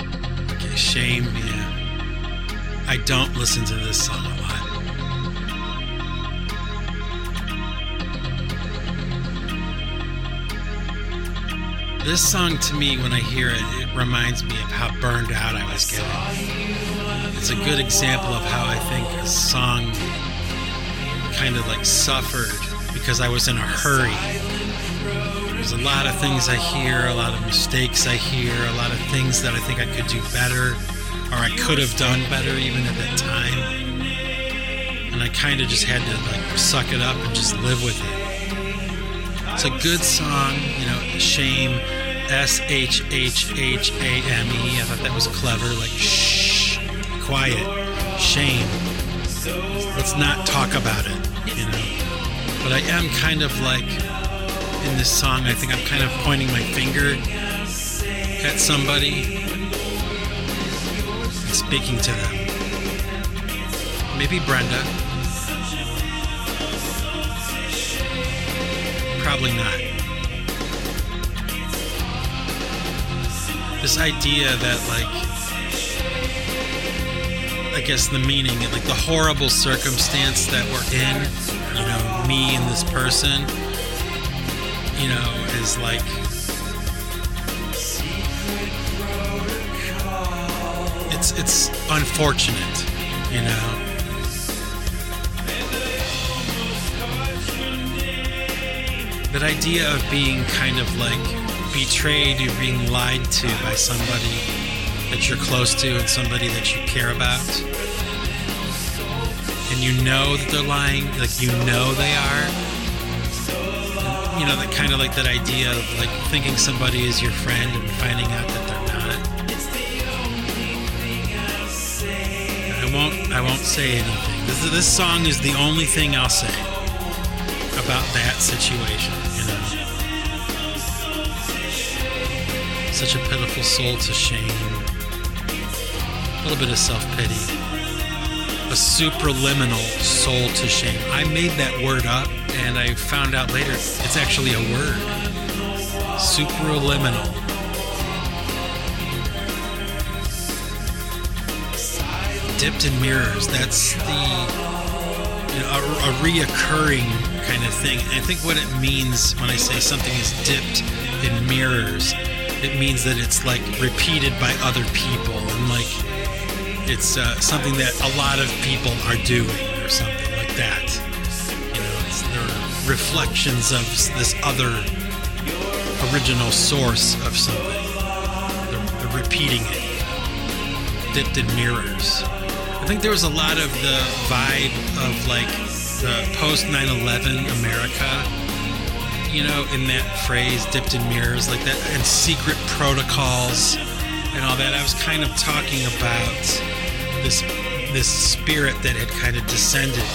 Okay, shame, yeah. I don't listen to this song a lot. This song to me, when I hear it, it reminds me of how burned out I was getting. It's a good example of how I think a song kind of like suffered because I was in a hurry. There's a lot of things I hear, a lot of mistakes I hear, a lot of things that I think I could do better or I could have done better even at that time. And I kind of just had to like suck it up and just live with it. It's a good song, you know, Shame, S H H H A M E. I thought that was clever, like shh, quiet, shame. Let's not talk about it, you know. But I am kind of like in this song, I think I'm kind of pointing my finger at somebody and speaking to them. Maybe Brenda. Probably not. This idea that, like, I guess the meaning, like the horrible circumstance that we're in, you know, me and this person, you know, is like it's it's unfortunate, you know. That idea of being kind of like betrayed, you're being lied to by somebody that you're close to and somebody that you care about. And you know that they're lying, like you know they are. You know, that kind of like that idea of like thinking somebody is your friend and finding out that they're not. I won't I won't say anything. This, this song is the only thing I'll say that situation, you know. Such a pitiful soul to shame. A little bit of self-pity. A supraliminal soul to shame. I made that word up and I found out later it's actually a word. Supraliminal. Dipped in mirrors. That's the you know, a, a reoccurring kind of thing. And I think what it means when I say something is dipped in mirrors, it means that it's like repeated by other people and like it's uh, something that a lot of people are doing or something like that. You know, it's they're reflections of this other original source of something. They're, they're repeating it, dipped in mirrors. I think there was a lot of the vibe of like the uh, post 9/11 America. You know, in that phrase, dipped in mirrors, like that, and secret protocols and all that. I was kind of talking about this this spirit that had kind of descended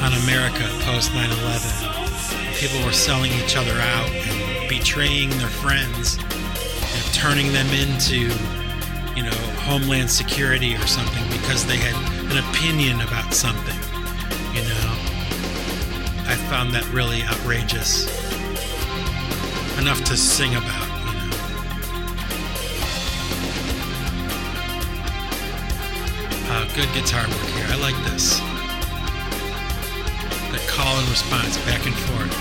on America post 9/11. People were selling each other out and betraying their friends and turning them into, you know, homeland security or something because they had an opinion about something. Found that really outrageous. Enough to sing about. You know. Uh, good guitar work here. I like this. The call and response, back and forth.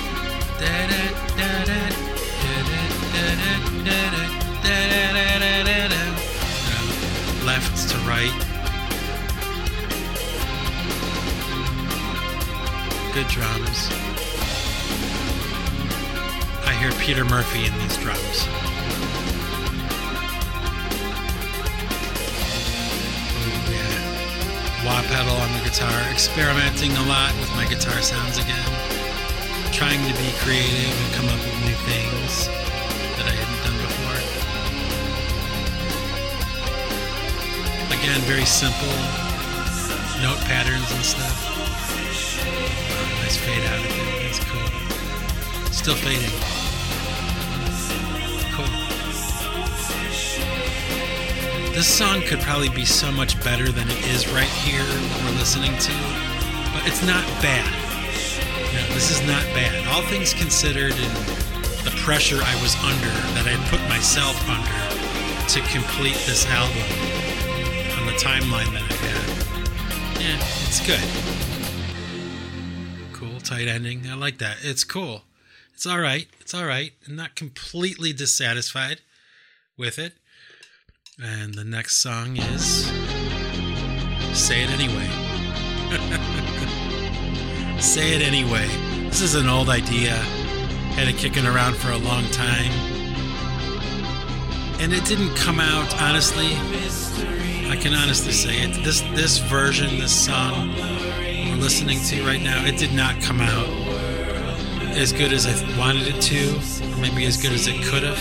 Left to right. Good drums. I hear Peter Murphy in these drums. Ooh, yeah. Wah pedal on the guitar, experimenting a lot with my guitar sounds again. Trying to be creative and come up with new things that I hadn't done before. Again, very simple note patterns and stuff. Nice fade out again. That's cool. Still fading. Cool. This song could probably be so much better than it is right here, we're listening to, but it's not bad. This is not bad. All things considered, and the pressure I was under, that I put myself under to complete this album on the timeline that I had. Yeah, it's good. Tight ending. I like that. It's cool. It's all right. It's all right. I'm not completely dissatisfied with it. And the next song is Say It Anyway. *laughs* Say It Anyway. This is an old idea. Had it kicking around for a long time. And it didn't come out, honestly. I can honestly say it. This this version, this song listening to right now, it did not come out as good as I wanted it to, or maybe as good as it could have.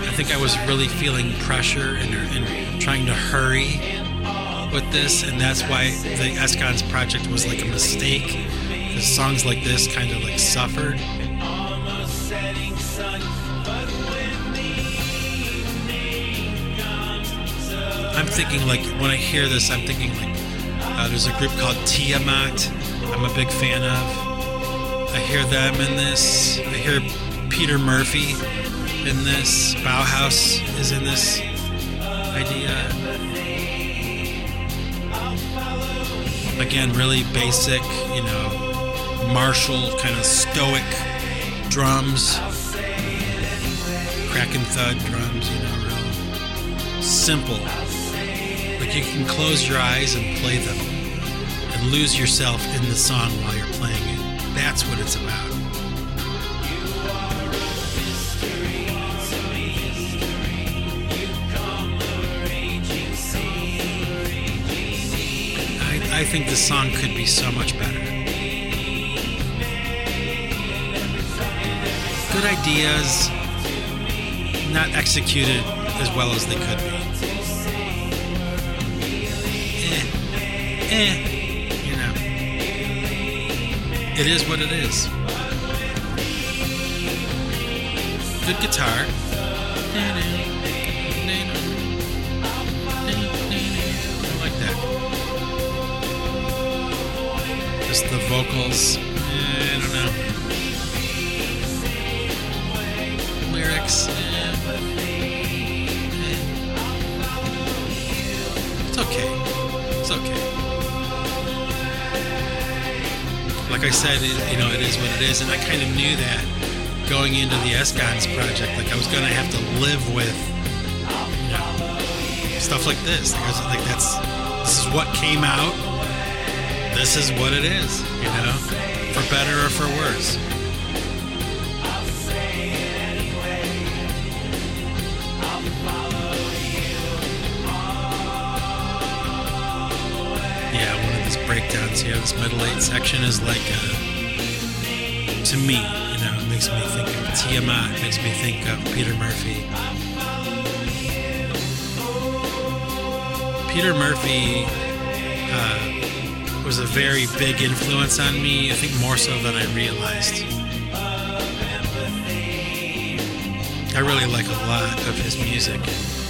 I think I was really feeling pressure and, and trying to hurry with this, and that's why the SGONS project was like a mistake. Because songs like this kind of like suffered. I'm thinking like when I hear this, I'm thinking like uh, there's a group called Tiamat. I'm a big fan of. I hear them in this. I hear Peter Murphy in this. Bauhaus is in this idea. Again, really basic, you know, martial kind of stoic drums, crack and thud drums, you know, real simple. Like you can close your eyes and play them and lose yourself in the song while you're playing it. That's what it's about. I, think this song could be so much better. Good ideas, not executed as well as they could be. Eh, eh. It is what it is. Good guitar. I like that. Just the vocals. eh, I don't know. Lyrics. eh. It's okay. It's okay. Like I said, it, you know, it is what it is, and I kind of knew that going into the SGONS project. Like I was going to have to live with you know, stuff like this. Like, I was, like that's this is what came out. This is what it is. You know, for better or for worse. This middle eight section is like, uh, to me, you know, it makes me think of Tiamat, it makes me think of Peter Murphy. Peter Murphy uh, was a very big influence on me, I think more so than I realized. I really like a lot of his music.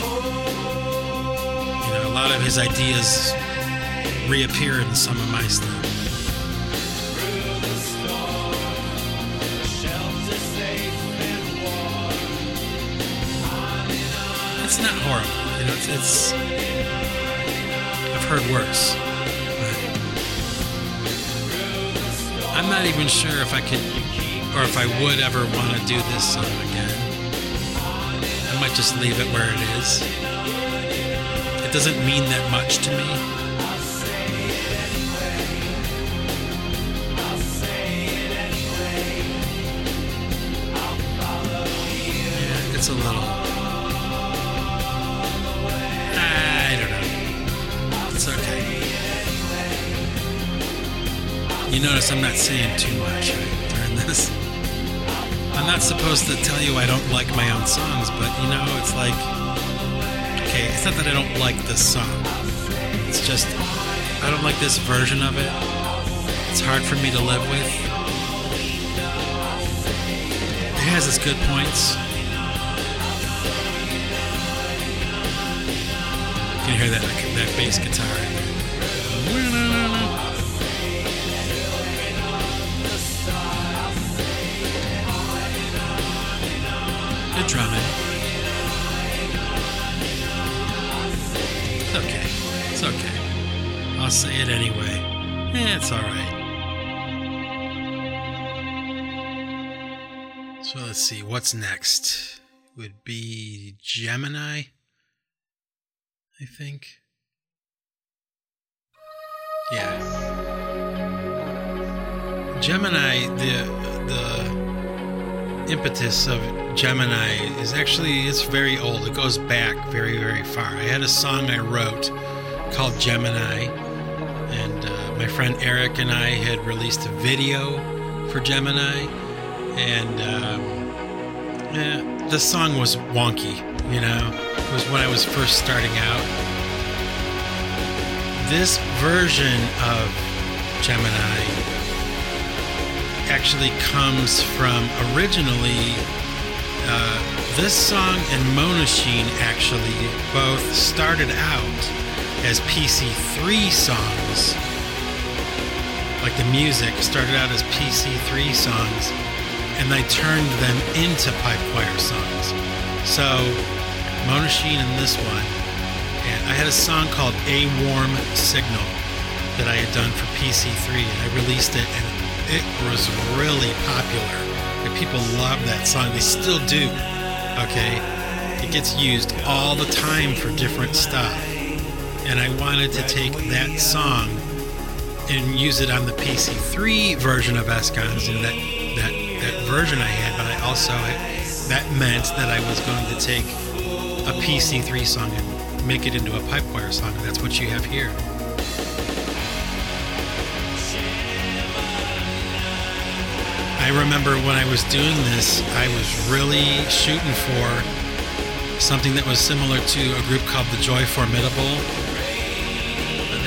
You know, a lot of his ideas reappear in some of my stuff. It's not horrible. You know, it's, it's I've heard worse. I'm not even sure if I could or if I would ever want to do this song again. I might just leave it where it is. It doesn't mean that much to me. I'm not saying too much during this. I'm not supposed to tell you I don't like my own songs, but you know, it's like. Okay, it's not that I don't like this song. It's just. I don't like this version of it. It's hard for me to live with. It has its good points. You can hear that that bass guitar. Say it anyway. Eh, it's alright. So let's see. What's next? Would be Gemini, I think. Yeah. Gemini, the the impetus of Gemini is actually it's very old. It goes back very very far. I had a song I wrote called Gemini, and uh, my friend Eric and I had released a video for Gemini, and um, yeah, the song was wonky. You know, it was when I was first starting out. This version of Gemini actually comes from originally uh, this song and Monachine actually both started out as PC3 songs. Like the music started out as PC3 songs, and they turned them into pipe choir songs. So Monachine and this one, and I had a song called A Warm Signal that I had done for PC3, and I released it, and it was really popular. And people love that song. They still do. Okay? It gets used all the time for different stuff. And I wanted to take that song and use it on the PC3 version of SGONS and that, that, that version I had, but I also that meant that I was going to take a PC3 song and make it into a pipe song, and that's what you have here. I remember when I was doing this, I was really shooting for something that was similar to a group called the Joy Formidable.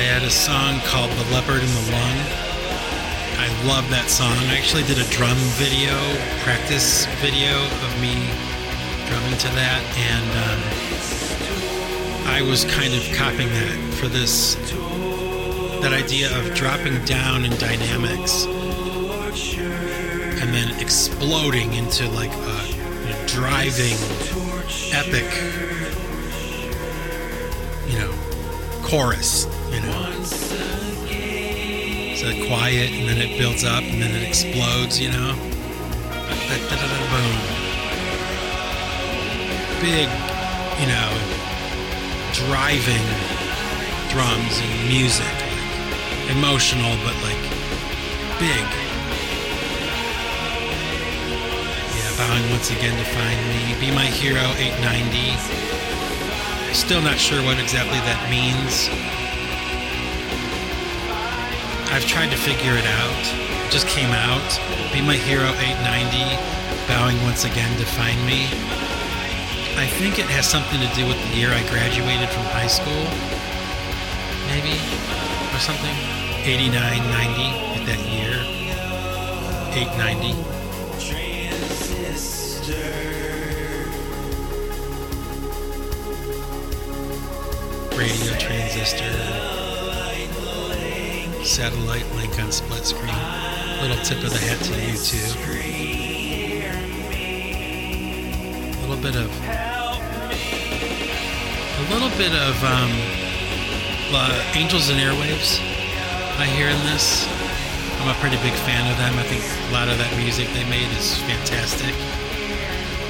They had a song called The Leopard and the Lung. I love that song. I actually did a drum video, practice video of me drumming to that, and um, I was kind of copying that for this that idea of dropping down in dynamics and then exploding into like a, driving epic you know chorus so quiet and then it builds up and then it explodes you know boom big you know driving drums and music emotional but like big Yeah, bowing once again to find me. Be my hero 890. Still not sure what exactly that means. I've tried to figure it out. It just came out. Be my hero 890. Bowing once again to find me. I think it has something to do with the year I graduated from high school. Maybe. Or something. 89, 90, with that year. 890. radio transistor, satellite link on split screen. Little tip of the hat to YouTube. A little bit of, a little bit of um, uh, Angels and Airwaves. I hear in this. I'm a pretty big fan of them. I think a lot of that music they made is fantastic.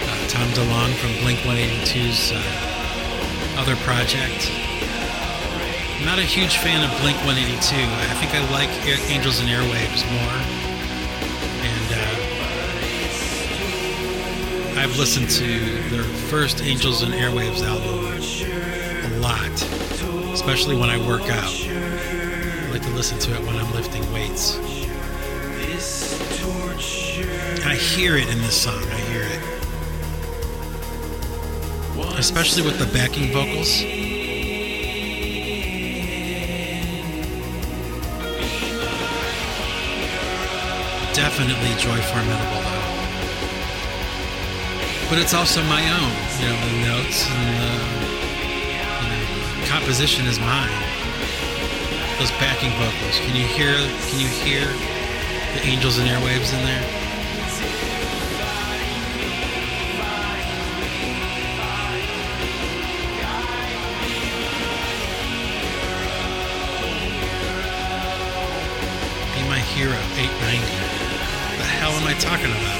Uh, Tom DeLonge from Blink 182's uh, other project. I'm not a huge fan of Blink 182. I think I like Angels and Airwaves more. And uh, I've listened to their first Angels and Airwaves album a lot, especially when I work out. I like to listen to it when I'm lifting weights. I hear it in this song. I hear it. Especially with the backing vocals. Definitely Joy Formidable, though. but it's also my own. You know, the notes and the you know, composition is mine. Those backing vocals. Can you hear? Can you hear the angels and airwaves in there? Talking about?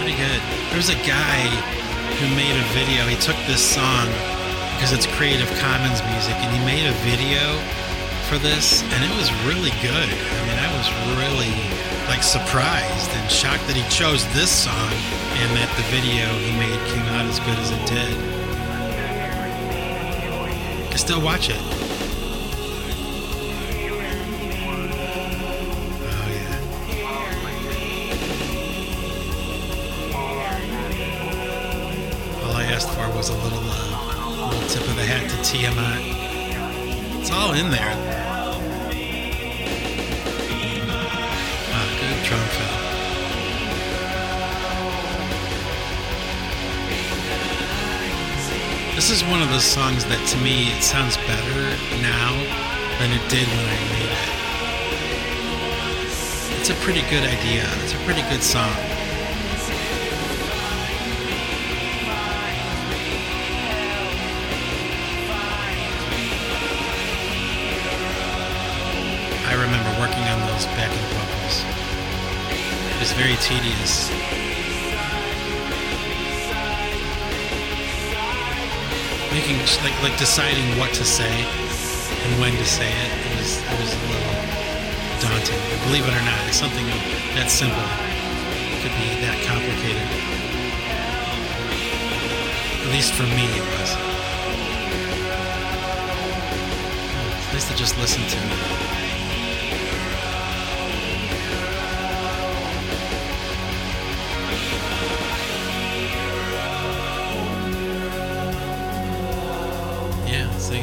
Pretty good. There's a guy who made a video. He took this song because it's Creative Commons music, and he made a video for this, and it was really good. I mean, I was really like surprised and shocked that he chose this song and that the video he made came out as good as it did. I still watch it. Songs that to me it sounds better now than it did when I made it. It's a pretty good idea. It's a pretty good song. I remember working on those backing vocals. It was very tedious. Like like deciding what to say and when to say it, it was it was a little daunting. But believe it or not, it's something that simple it could be that complicated. At least for me, it was. It's nice to just listen to.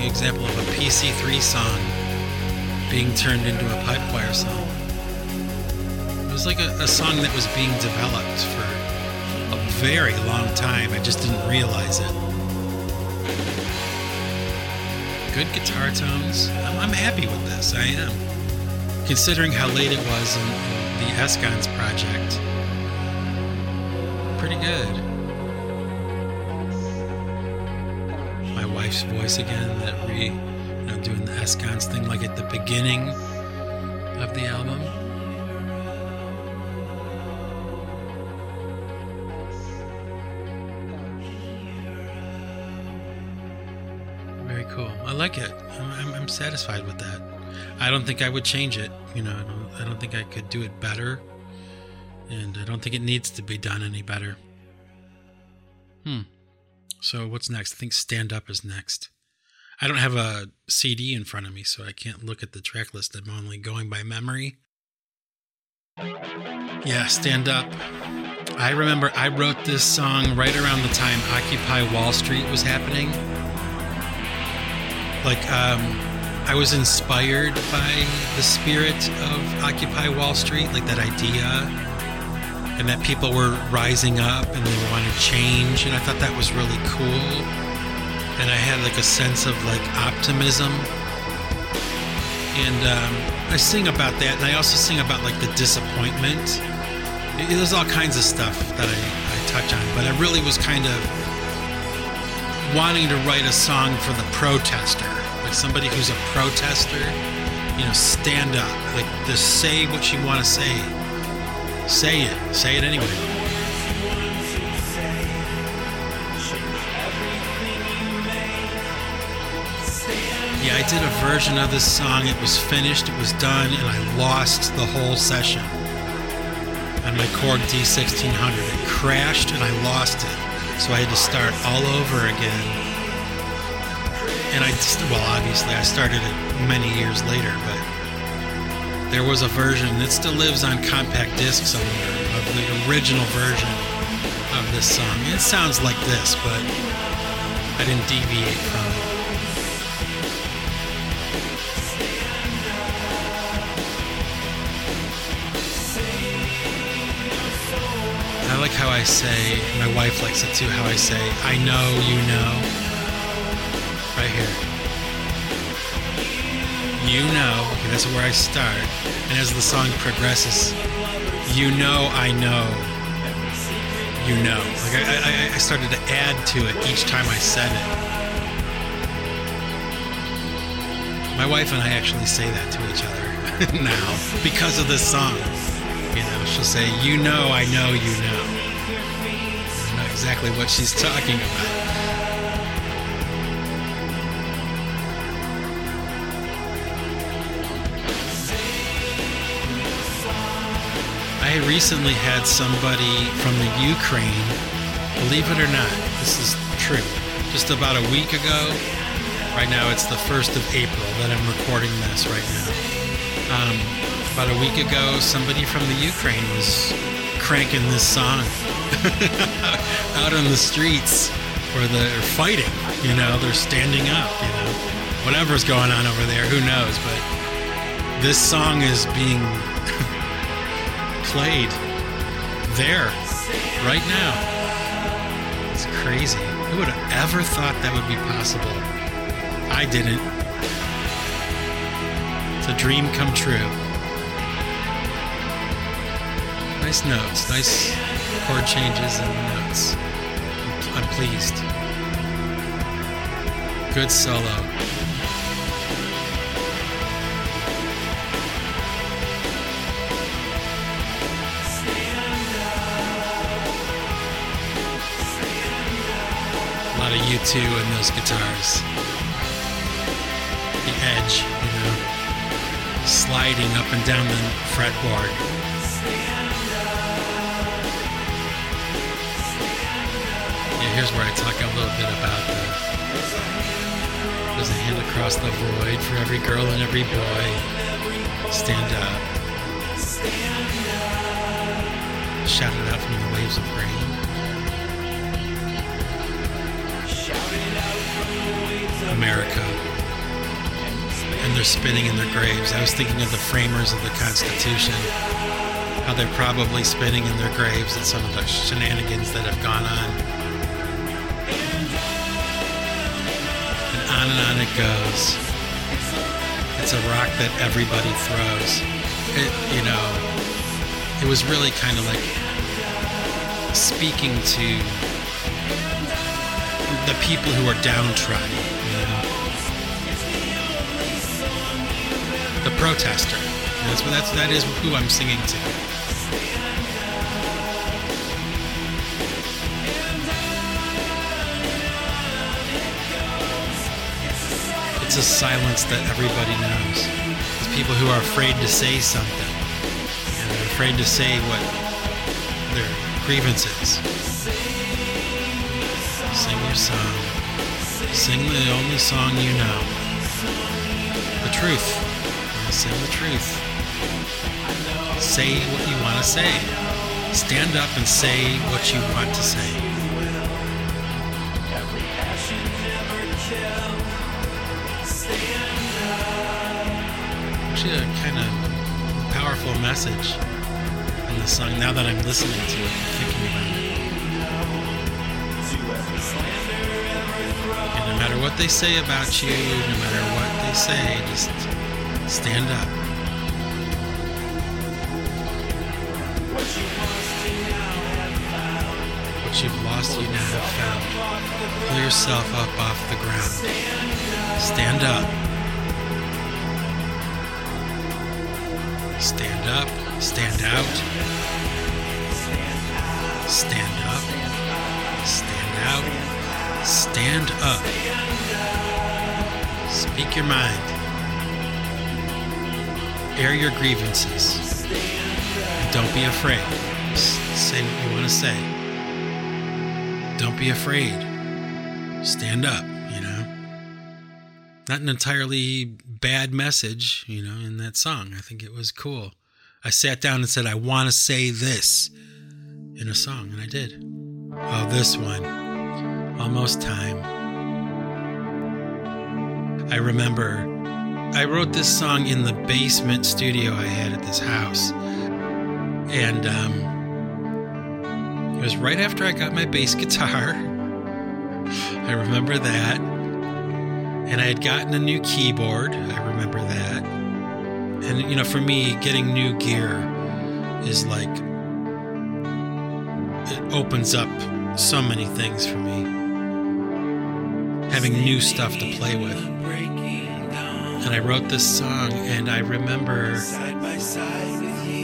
Example of a PC3 song being turned into a pipe choir song. It was like a, a song that was being developed for a very long time. I just didn't realize it. Good guitar tones. I'm, I'm happy with this. I am. Considering how late it was in, in the SGONS project. Pretty good. Wife's voice again that re you know doing the SGONS thing like at the beginning of the album. Very cool. I like it. I'm, I'm, satisfied with that. I don't think I would change it. You know, I don't, I don't think I could do it better, and I don't think it needs to be done any better. Hmm. So what's next? I think Stand Up is next. I don't have a CD in front of me, so I can't look at the track list. I'm only going by memory. Yeah, Stand Up. I remember I wrote this song right around the time Occupy Wall Street was happening. Like, um, I was inspired by the spirit of Occupy Wall Street, like that idea and that people were rising up and they wanted change and i thought that was really cool. And i had like a sense of like optimism. And um, i sing about that and i also sing about like the disappointment. It- there's all kinds of stuff that I, I touch on but i really was kind of wanting to write a song for the protester like somebody who's a protester you know stand up like just say what you want to say Say it. Say it anyway. Yeah, I did a version of this song. It was finished, it was done, and I lost the whole session on my Korg D1600. It crashed and I lost it. So I had to start all over again. And I just, well, obviously, I started it many years later, but there was a version that still lives on compact disc somewhere of the original version of this song. It sounds like this, but I didn't deviate from it. I like how I say, my wife likes it too, how I say, I know you know. Right here. You know, okay, that's where I start. And as the song progresses, you know, I know, you know. Like I, I, I started to add to it each time I said it. My wife and I actually say that to each other *laughs* now because of this song. You know, she'll say, You know, I know, you know. I know exactly what she's talking about. Recently had somebody from the Ukraine, believe it or not, this is true, just about a week ago. Right now, it's the 1st of April that I'm recording this right now. Um, about a week ago, somebody from the Ukraine was cranking this song *laughs* out on the streets where they're fighting. You know, they're standing up. You know, whatever's going on over there, who knows? But this song is being *laughs* played there right now. It's crazy. Who would have ever thought that would be possible? I didn't. It's a dream come true. Nice notes, nice chord changes and notes. I'm pleased. Good solo. U2 and those guitars. The edge, you know, sliding up and down the fretboard. Yeah, here's where I talk a little bit about the. There's a hand across the void for every girl and every boy. Stand up. Shout it out from the waves of rain. America. And they're spinning in their graves. I was thinking of the framers of the Constitution, how they're probably spinning in their graves at some of the shenanigans that have gone on. And on and on it goes. It's a rock that everybody throws. It, you know, it was really kind of like speaking to the people who are downtrodden, you know? The protester. That's what that's that is who I'm singing to. It's a silence that everybody knows. It's people who are afraid to say something. And they're afraid to say what their grievance is. Sing your song. Sing the only song you know. The truth. Sing the truth. Say what you want to say. Stand up and say what you want to say. Actually, a kind of powerful message in the song now that I'm listening to it And no matter what they say about you, no matter what they say, just stand up. What you've lost, you now have found. Pull yourself up off the ground. Stand up. Stand up. Stand out. Stand up. Stand out. Stand up. Speak your mind. Air your grievances. Don't be afraid. Say what you want to say. Don't be afraid. Stand up, you know. Not an entirely bad message, you know, in that song. I think it was cool. I sat down and said, I want to say this in a song, and I did. Oh, this one. Almost time. I remember I wrote this song in the basement studio I had at this house. And um, it was right after I got my bass *laughs* guitar. I remember that. And I had gotten a new keyboard. I remember that. And, you know, for me, getting new gear is like, it opens up so many things for me. Having new stuff to play with. And I wrote this song, and I remember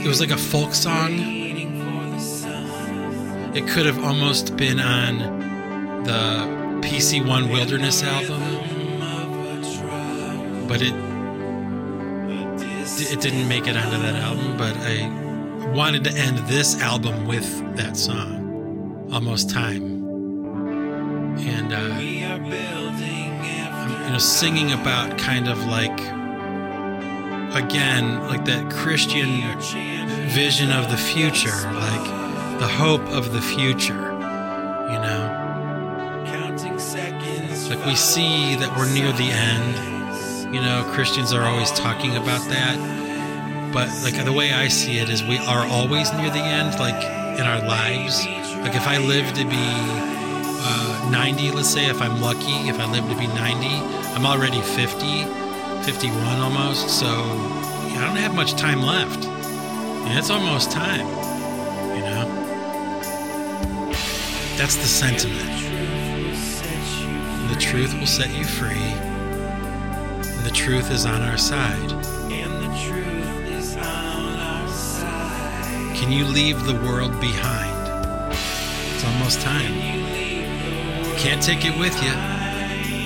it was like a folk song. It could have almost been on the PC One Wilderness album, but it it didn't make it onto that album. But I wanted to end this album with that song, Almost Time, and uh, know singing about kind of like again like that Christian vision of the future, like the hope of the future, you know. Like we see that we're near the end. You know, Christians are always talking about that. But like the way I see it is we are always near the end, like in our lives. Like if I live to be uh, 90, let's say, if I'm lucky, if I live to be 90, I'm already 50, 51 almost. So I don't have much time left. And it's almost time, you know? That's the sentiment. The truth will set you free, and the truth is on our side. Can you leave the world behind? It's almost time. Can't take it with you.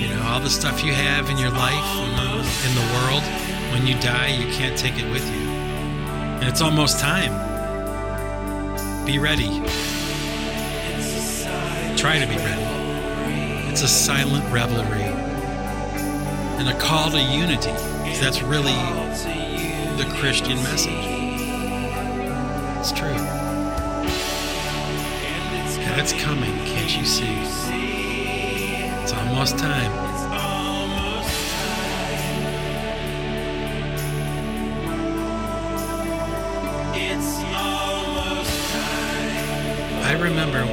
You know, all the stuff you have in your life, in the world, when you die, you can't take it with you. And it's almost time. Be ready. Try to be ready. It's a silent revelry and a call to unity. That's really the Christian message. It's true. And it's coming, can't you see? It's almost time. I remember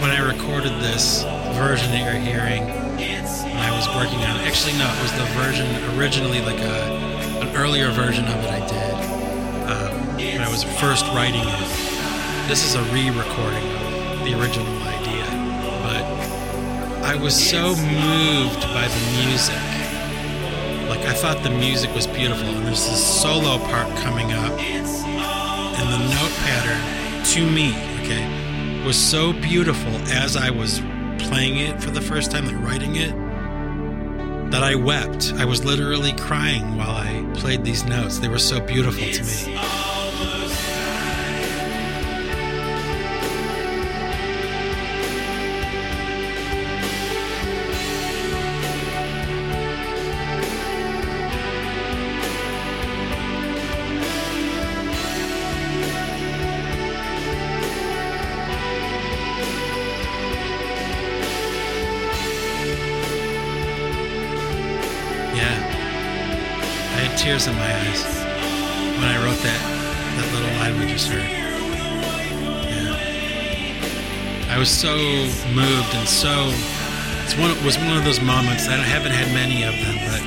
when I recorded this version that you're hearing I was working on it. Actually, no, it was the version originally, like a, an earlier version of it I did um, when I was first writing it. This is a re recording of the original I was so moved by the music. Like, I thought the music was beautiful, and there's this solo part coming up, and the note pattern to me, okay, was so beautiful as I was playing it for the first time, like writing it, that I wept. I was literally crying while I played these notes. They were so beautiful to me. Tears in my eyes when I wrote that that little line we just heard. Yeah. I was so moved and so it's one it was one of those moments I haven't had many of them, but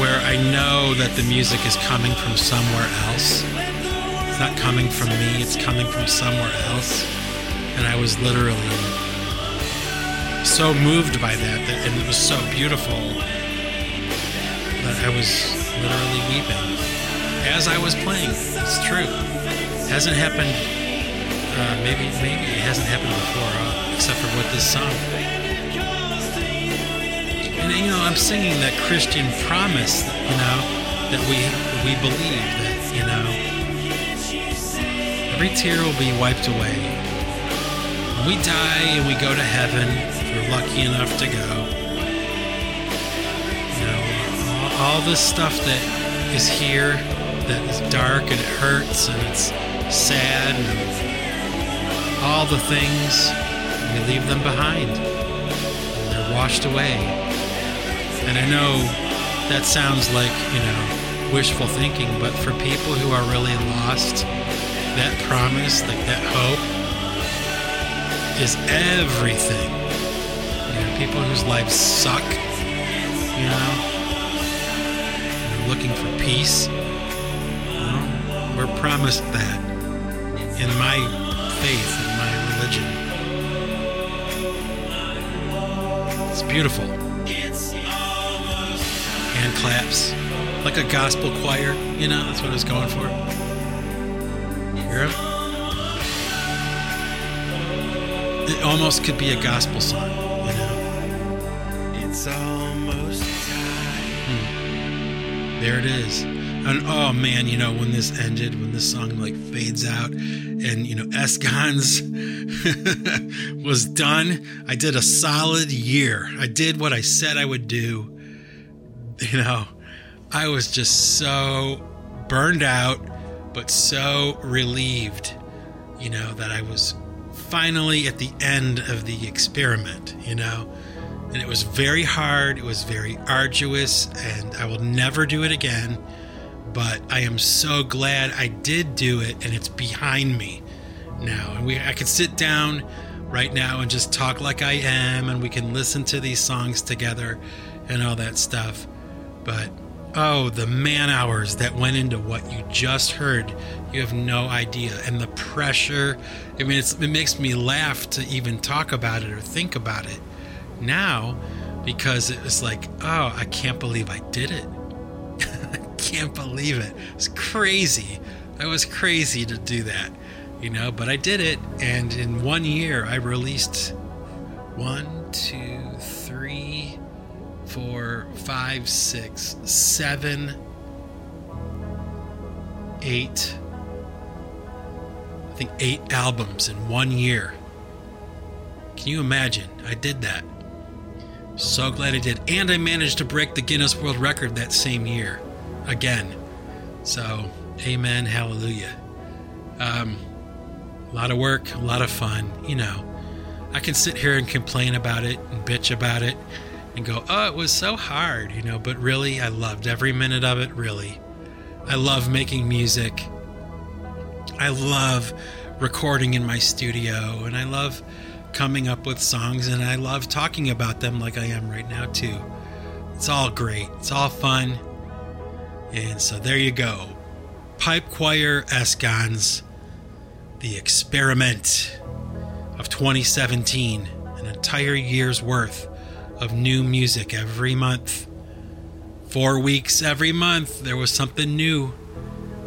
where I know that the music is coming from somewhere else. It's not coming from me, it's coming from somewhere else. And I was literally so moved by that, that and it was so beautiful that I was literally weeping as I was playing. It's true. Hasn't happened. Uh, maybe maybe it hasn't happened before, uh, except for with this song. And you know, I'm singing that Christian promise, you know, that we we believe that you know every tear will be wiped away. When we die and we go to heaven, if we're lucky enough to go, all, this stuff that is here that is dark and it hurts and it's sad and all the things we leave them behind. And They're washed away. And I know that sounds like, you know, wishful thinking, but for people who are really lost, that promise, like that hope, is everything. You know, people whose lives suck, you know, looking for peace. Know, we're promised that in my faith, in my religion. It's beautiful. Hand claps, like a gospel choir. You know, that's what I was going for. Hear 'em? It almost could be a gospel song, you know. It's almost. There it is. And oh man, you know, when this ended, when this song like fades out and you know, SGONS *laughs* was done, I did a solid year. I did what I said I would do. You know, I was just so burned out, but so relieved, you know, that I was finally at the end of the experiment, you know. And it was very hard, it was very arduous, and I will never do it again. But I am so glad I did do it and it's behind me now. And we I can sit down right now and just talk like I am and we can listen to these songs together and all that stuff. But oh, the man hours that went into what you just heard, you have no idea. And the pressure, I mean, it makes me laugh to even talk about it or think about it now because it was like, oh, I can't believe I did it. *laughs* I can't believe it. It's crazy. I was crazy to do that, you know, but I did it. And in one year, I released one, two, three, four, five, six, seven, eight, I think eight albums in one year. Can you imagine? I did that. So glad I did. And I managed to break the Guinness World Record that same year. Again. So, amen, hallelujah. Um, a lot of work, a lot of fun, you know. I can sit here and complain about it and bitch about it and go, oh, it was so hard, you know, but really, I loved every minute of it, really. I love making music. I love recording in my studio, and I love coming up with songs, and I love talking about them like I am right now, too. It's all great, it's all fun. And so there you go. Pipe Choir SGONS, the experiment of 2017, an entire year's worth of new music every month. Four weeks every month, there was something new.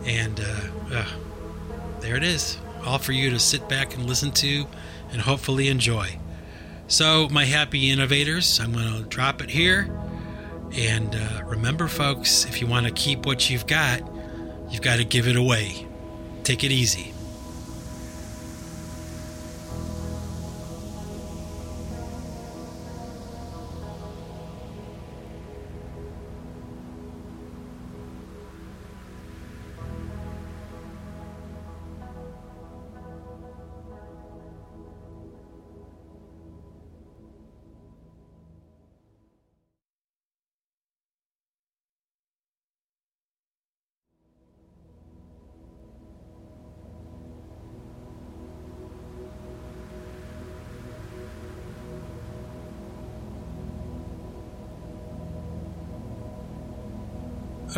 And uh, uh, there it is, all for you to sit back and listen to and hopefully enjoy. So, my happy innovators, I'm going to drop it here. And uh, remember, folks, if you want to keep what you've got, you've got to give it away. Take it easy.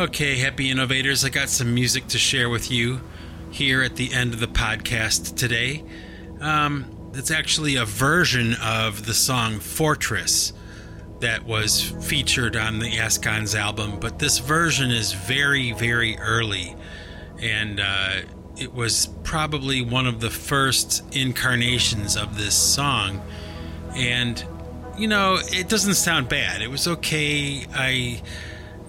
Okay, happy innovators, I got some music to share with you here at the end of the podcast today. Um, it's actually a version of the song Fortress that was featured on the SGONS album, but this version is very, very early. And uh, it was probably one of the first incarnations of this song. And, you know, it doesn't sound bad. It was okay. I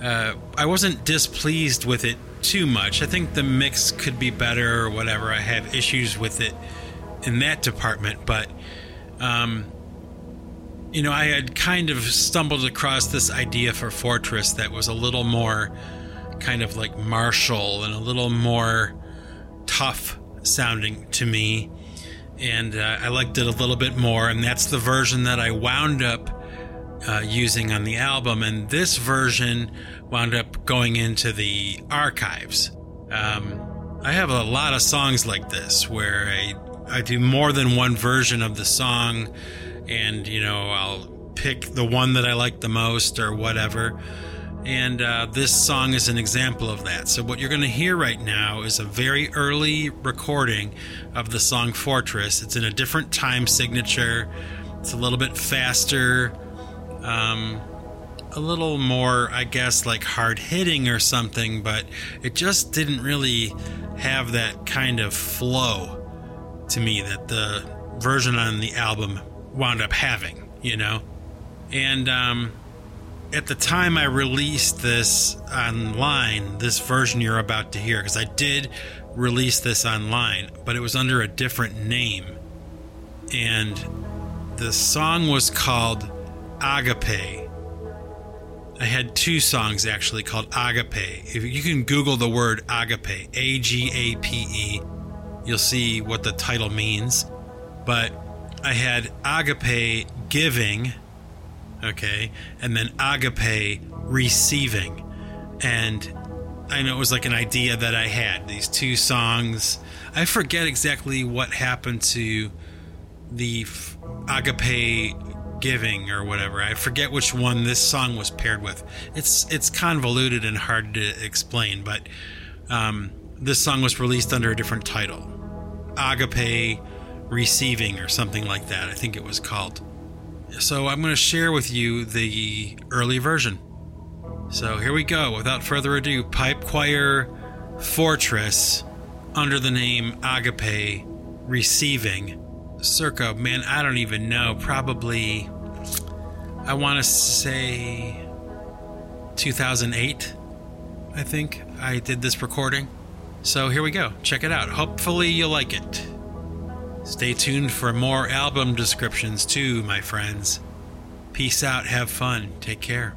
uh, I wasn't displeased with it too much. I think the mix could be better or whatever. I have issues with it in that department, but um, you know, I had kind of stumbled across this idea for Fortress that was a little more kind of like martial and a little more tough sounding to me. and uh, I liked it a little bit more, and that's the version that I wound up uh, using on the album. And this version wound up going into the archives. Um, I have a lot of songs like this where I I do more than one version of the song, and you know I'll pick the one that I like the most or whatever. And uh, this song is an example of that. So, what you're going to hear right now is a very early recording of the song Fortress. It's in a different time signature, it's a little bit faster, um, a little more, I guess, like hard hitting or something, but it just didn't really have that kind of flow to me that the version on the album wound up having, you know? And, um, at the time I released this online, this version you're about to hear, because I did release this online, but it was under a different name. And the song was called Agape. I had two songs actually called Agape. If you can Google the word Agape, A G A P E, you'll see what the title means. But I had Agape Giving okay, and then agape receiving. And I know it was like an idea that I had these two songs. I forget exactly what happened to the agape giving or whatever. I forget which one this song was paired with. It's it's convoluted and hard to explain, but um, this song was released under a different title, agape receiving or something like that. I think it was called. So I'm going to share with you the early version. So here we go. Without further ado, Pipe Choir Fortress under the name Agape Receiving. Circa, man, I don't even know. Probably, I want to say 2008, I think I did this recording. So here we go. Check it out. Hopefully, you'll like it. Stay tuned for more album descriptions too, my friends. Peace out, have fun, take care.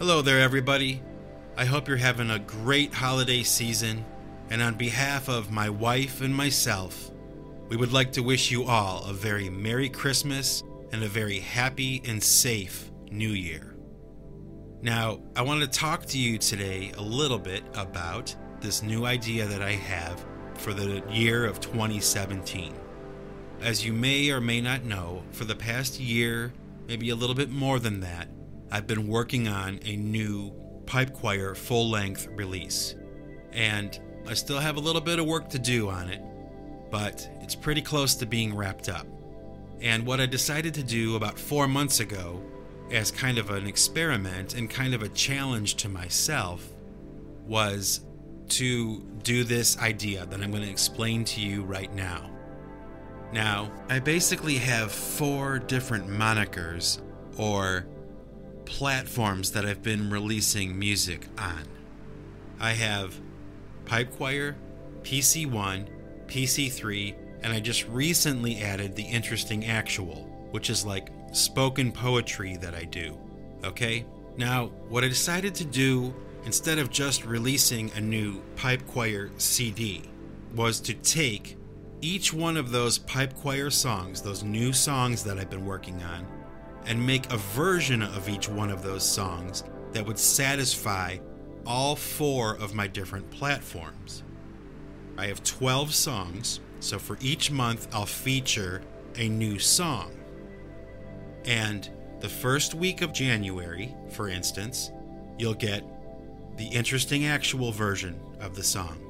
Hello there, everybody. I hope you're having a great holiday season, and on behalf of my wife and myself, we would like to wish you all a very Merry Christmas and a very happy and safe New Year. Now, I want to talk to you today a little bit about this new idea that I have for the year of 2017. As you may or may not know, for the past year, maybe a little bit more than that, I've been working on a new pipe choir full length release. And I still have a little bit of work to do on it, but it's pretty close to being wrapped up. And what I decided to do about four months ago, as kind of an experiment and kind of a challenge to myself, was to do this idea that I'm going to explain to you right now. Now, I basically have four different monikers or platforms that I've been releasing music on. I have Pipe Choir, PC1, PC3, and I just recently added the Interesting Actual, which is like spoken poetry that I do. Okay? Now, what I decided to do instead of just releasing a new Pipe Choir CD was to take each one of those Pipe Choir songs, those new songs that I've been working on, and make a version of each one of those songs that would satisfy all four of my different platforms. I have 12 songs, so for each month I'll feature a new song. And the first week of January, for instance, you'll get the interesting actual version of the song.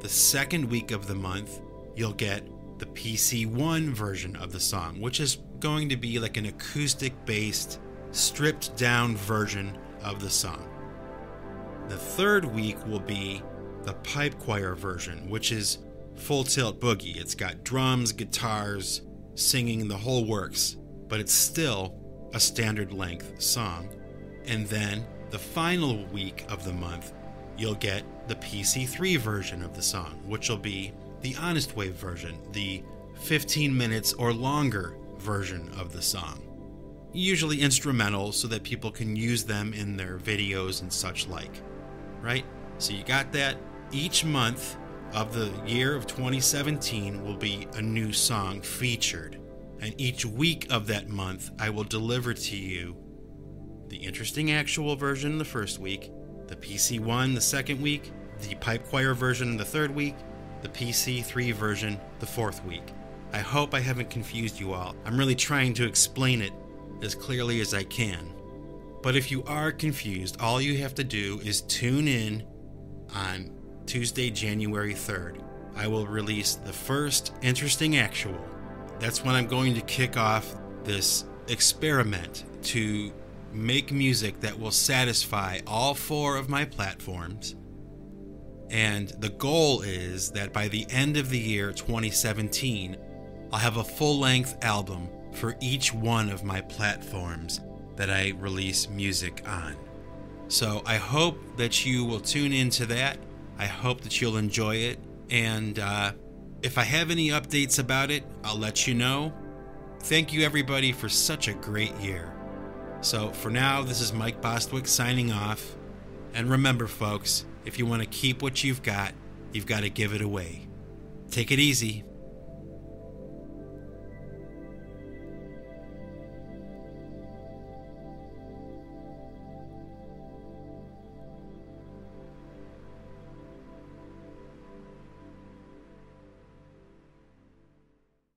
The second week of the month, you'll get the PC1 version of the song, which is going to be like an acoustic based, stripped down version of the song. The third week will be the pipe choir version, which is full tilt boogie. It's got drums, guitars, singing, the whole works, but it's still a standard length song. And then the final week of the month, you'll get the PC3 version of the song, which will be the Honest Wave version, the 15 minutes or longer version of the song. Usually instrumental so that people can use them in their videos and such like. Right? So you got that. Each month of the year of 2017 will be a new song featured. And each week of that month, I will deliver to you the interesting actual version the first week, the PC1 the second week, the pipe choir version in the third week, the PC3 version the fourth week. I hope I haven't confused you all. I'm really trying to explain it as clearly as I can. But if you are confused, all you have to do is tune in on Tuesday, January 3rd. I will release the first interesting actual. That's when I'm going to kick off this experiment to make music that will satisfy all four of my platforms and the goal is that by the end of the year 2017, I'll have a full length album for each one of my platforms that I release music on. So I hope that you will tune into that. I hope that you'll enjoy it. And uh, if I have any updates about it, I'll let you know. Thank you, everybody, for such a great year. So for now, this is Mike Bostwick signing off. And remember, folks, if you want to keep what you've got, you've got to give it away. Take it easy.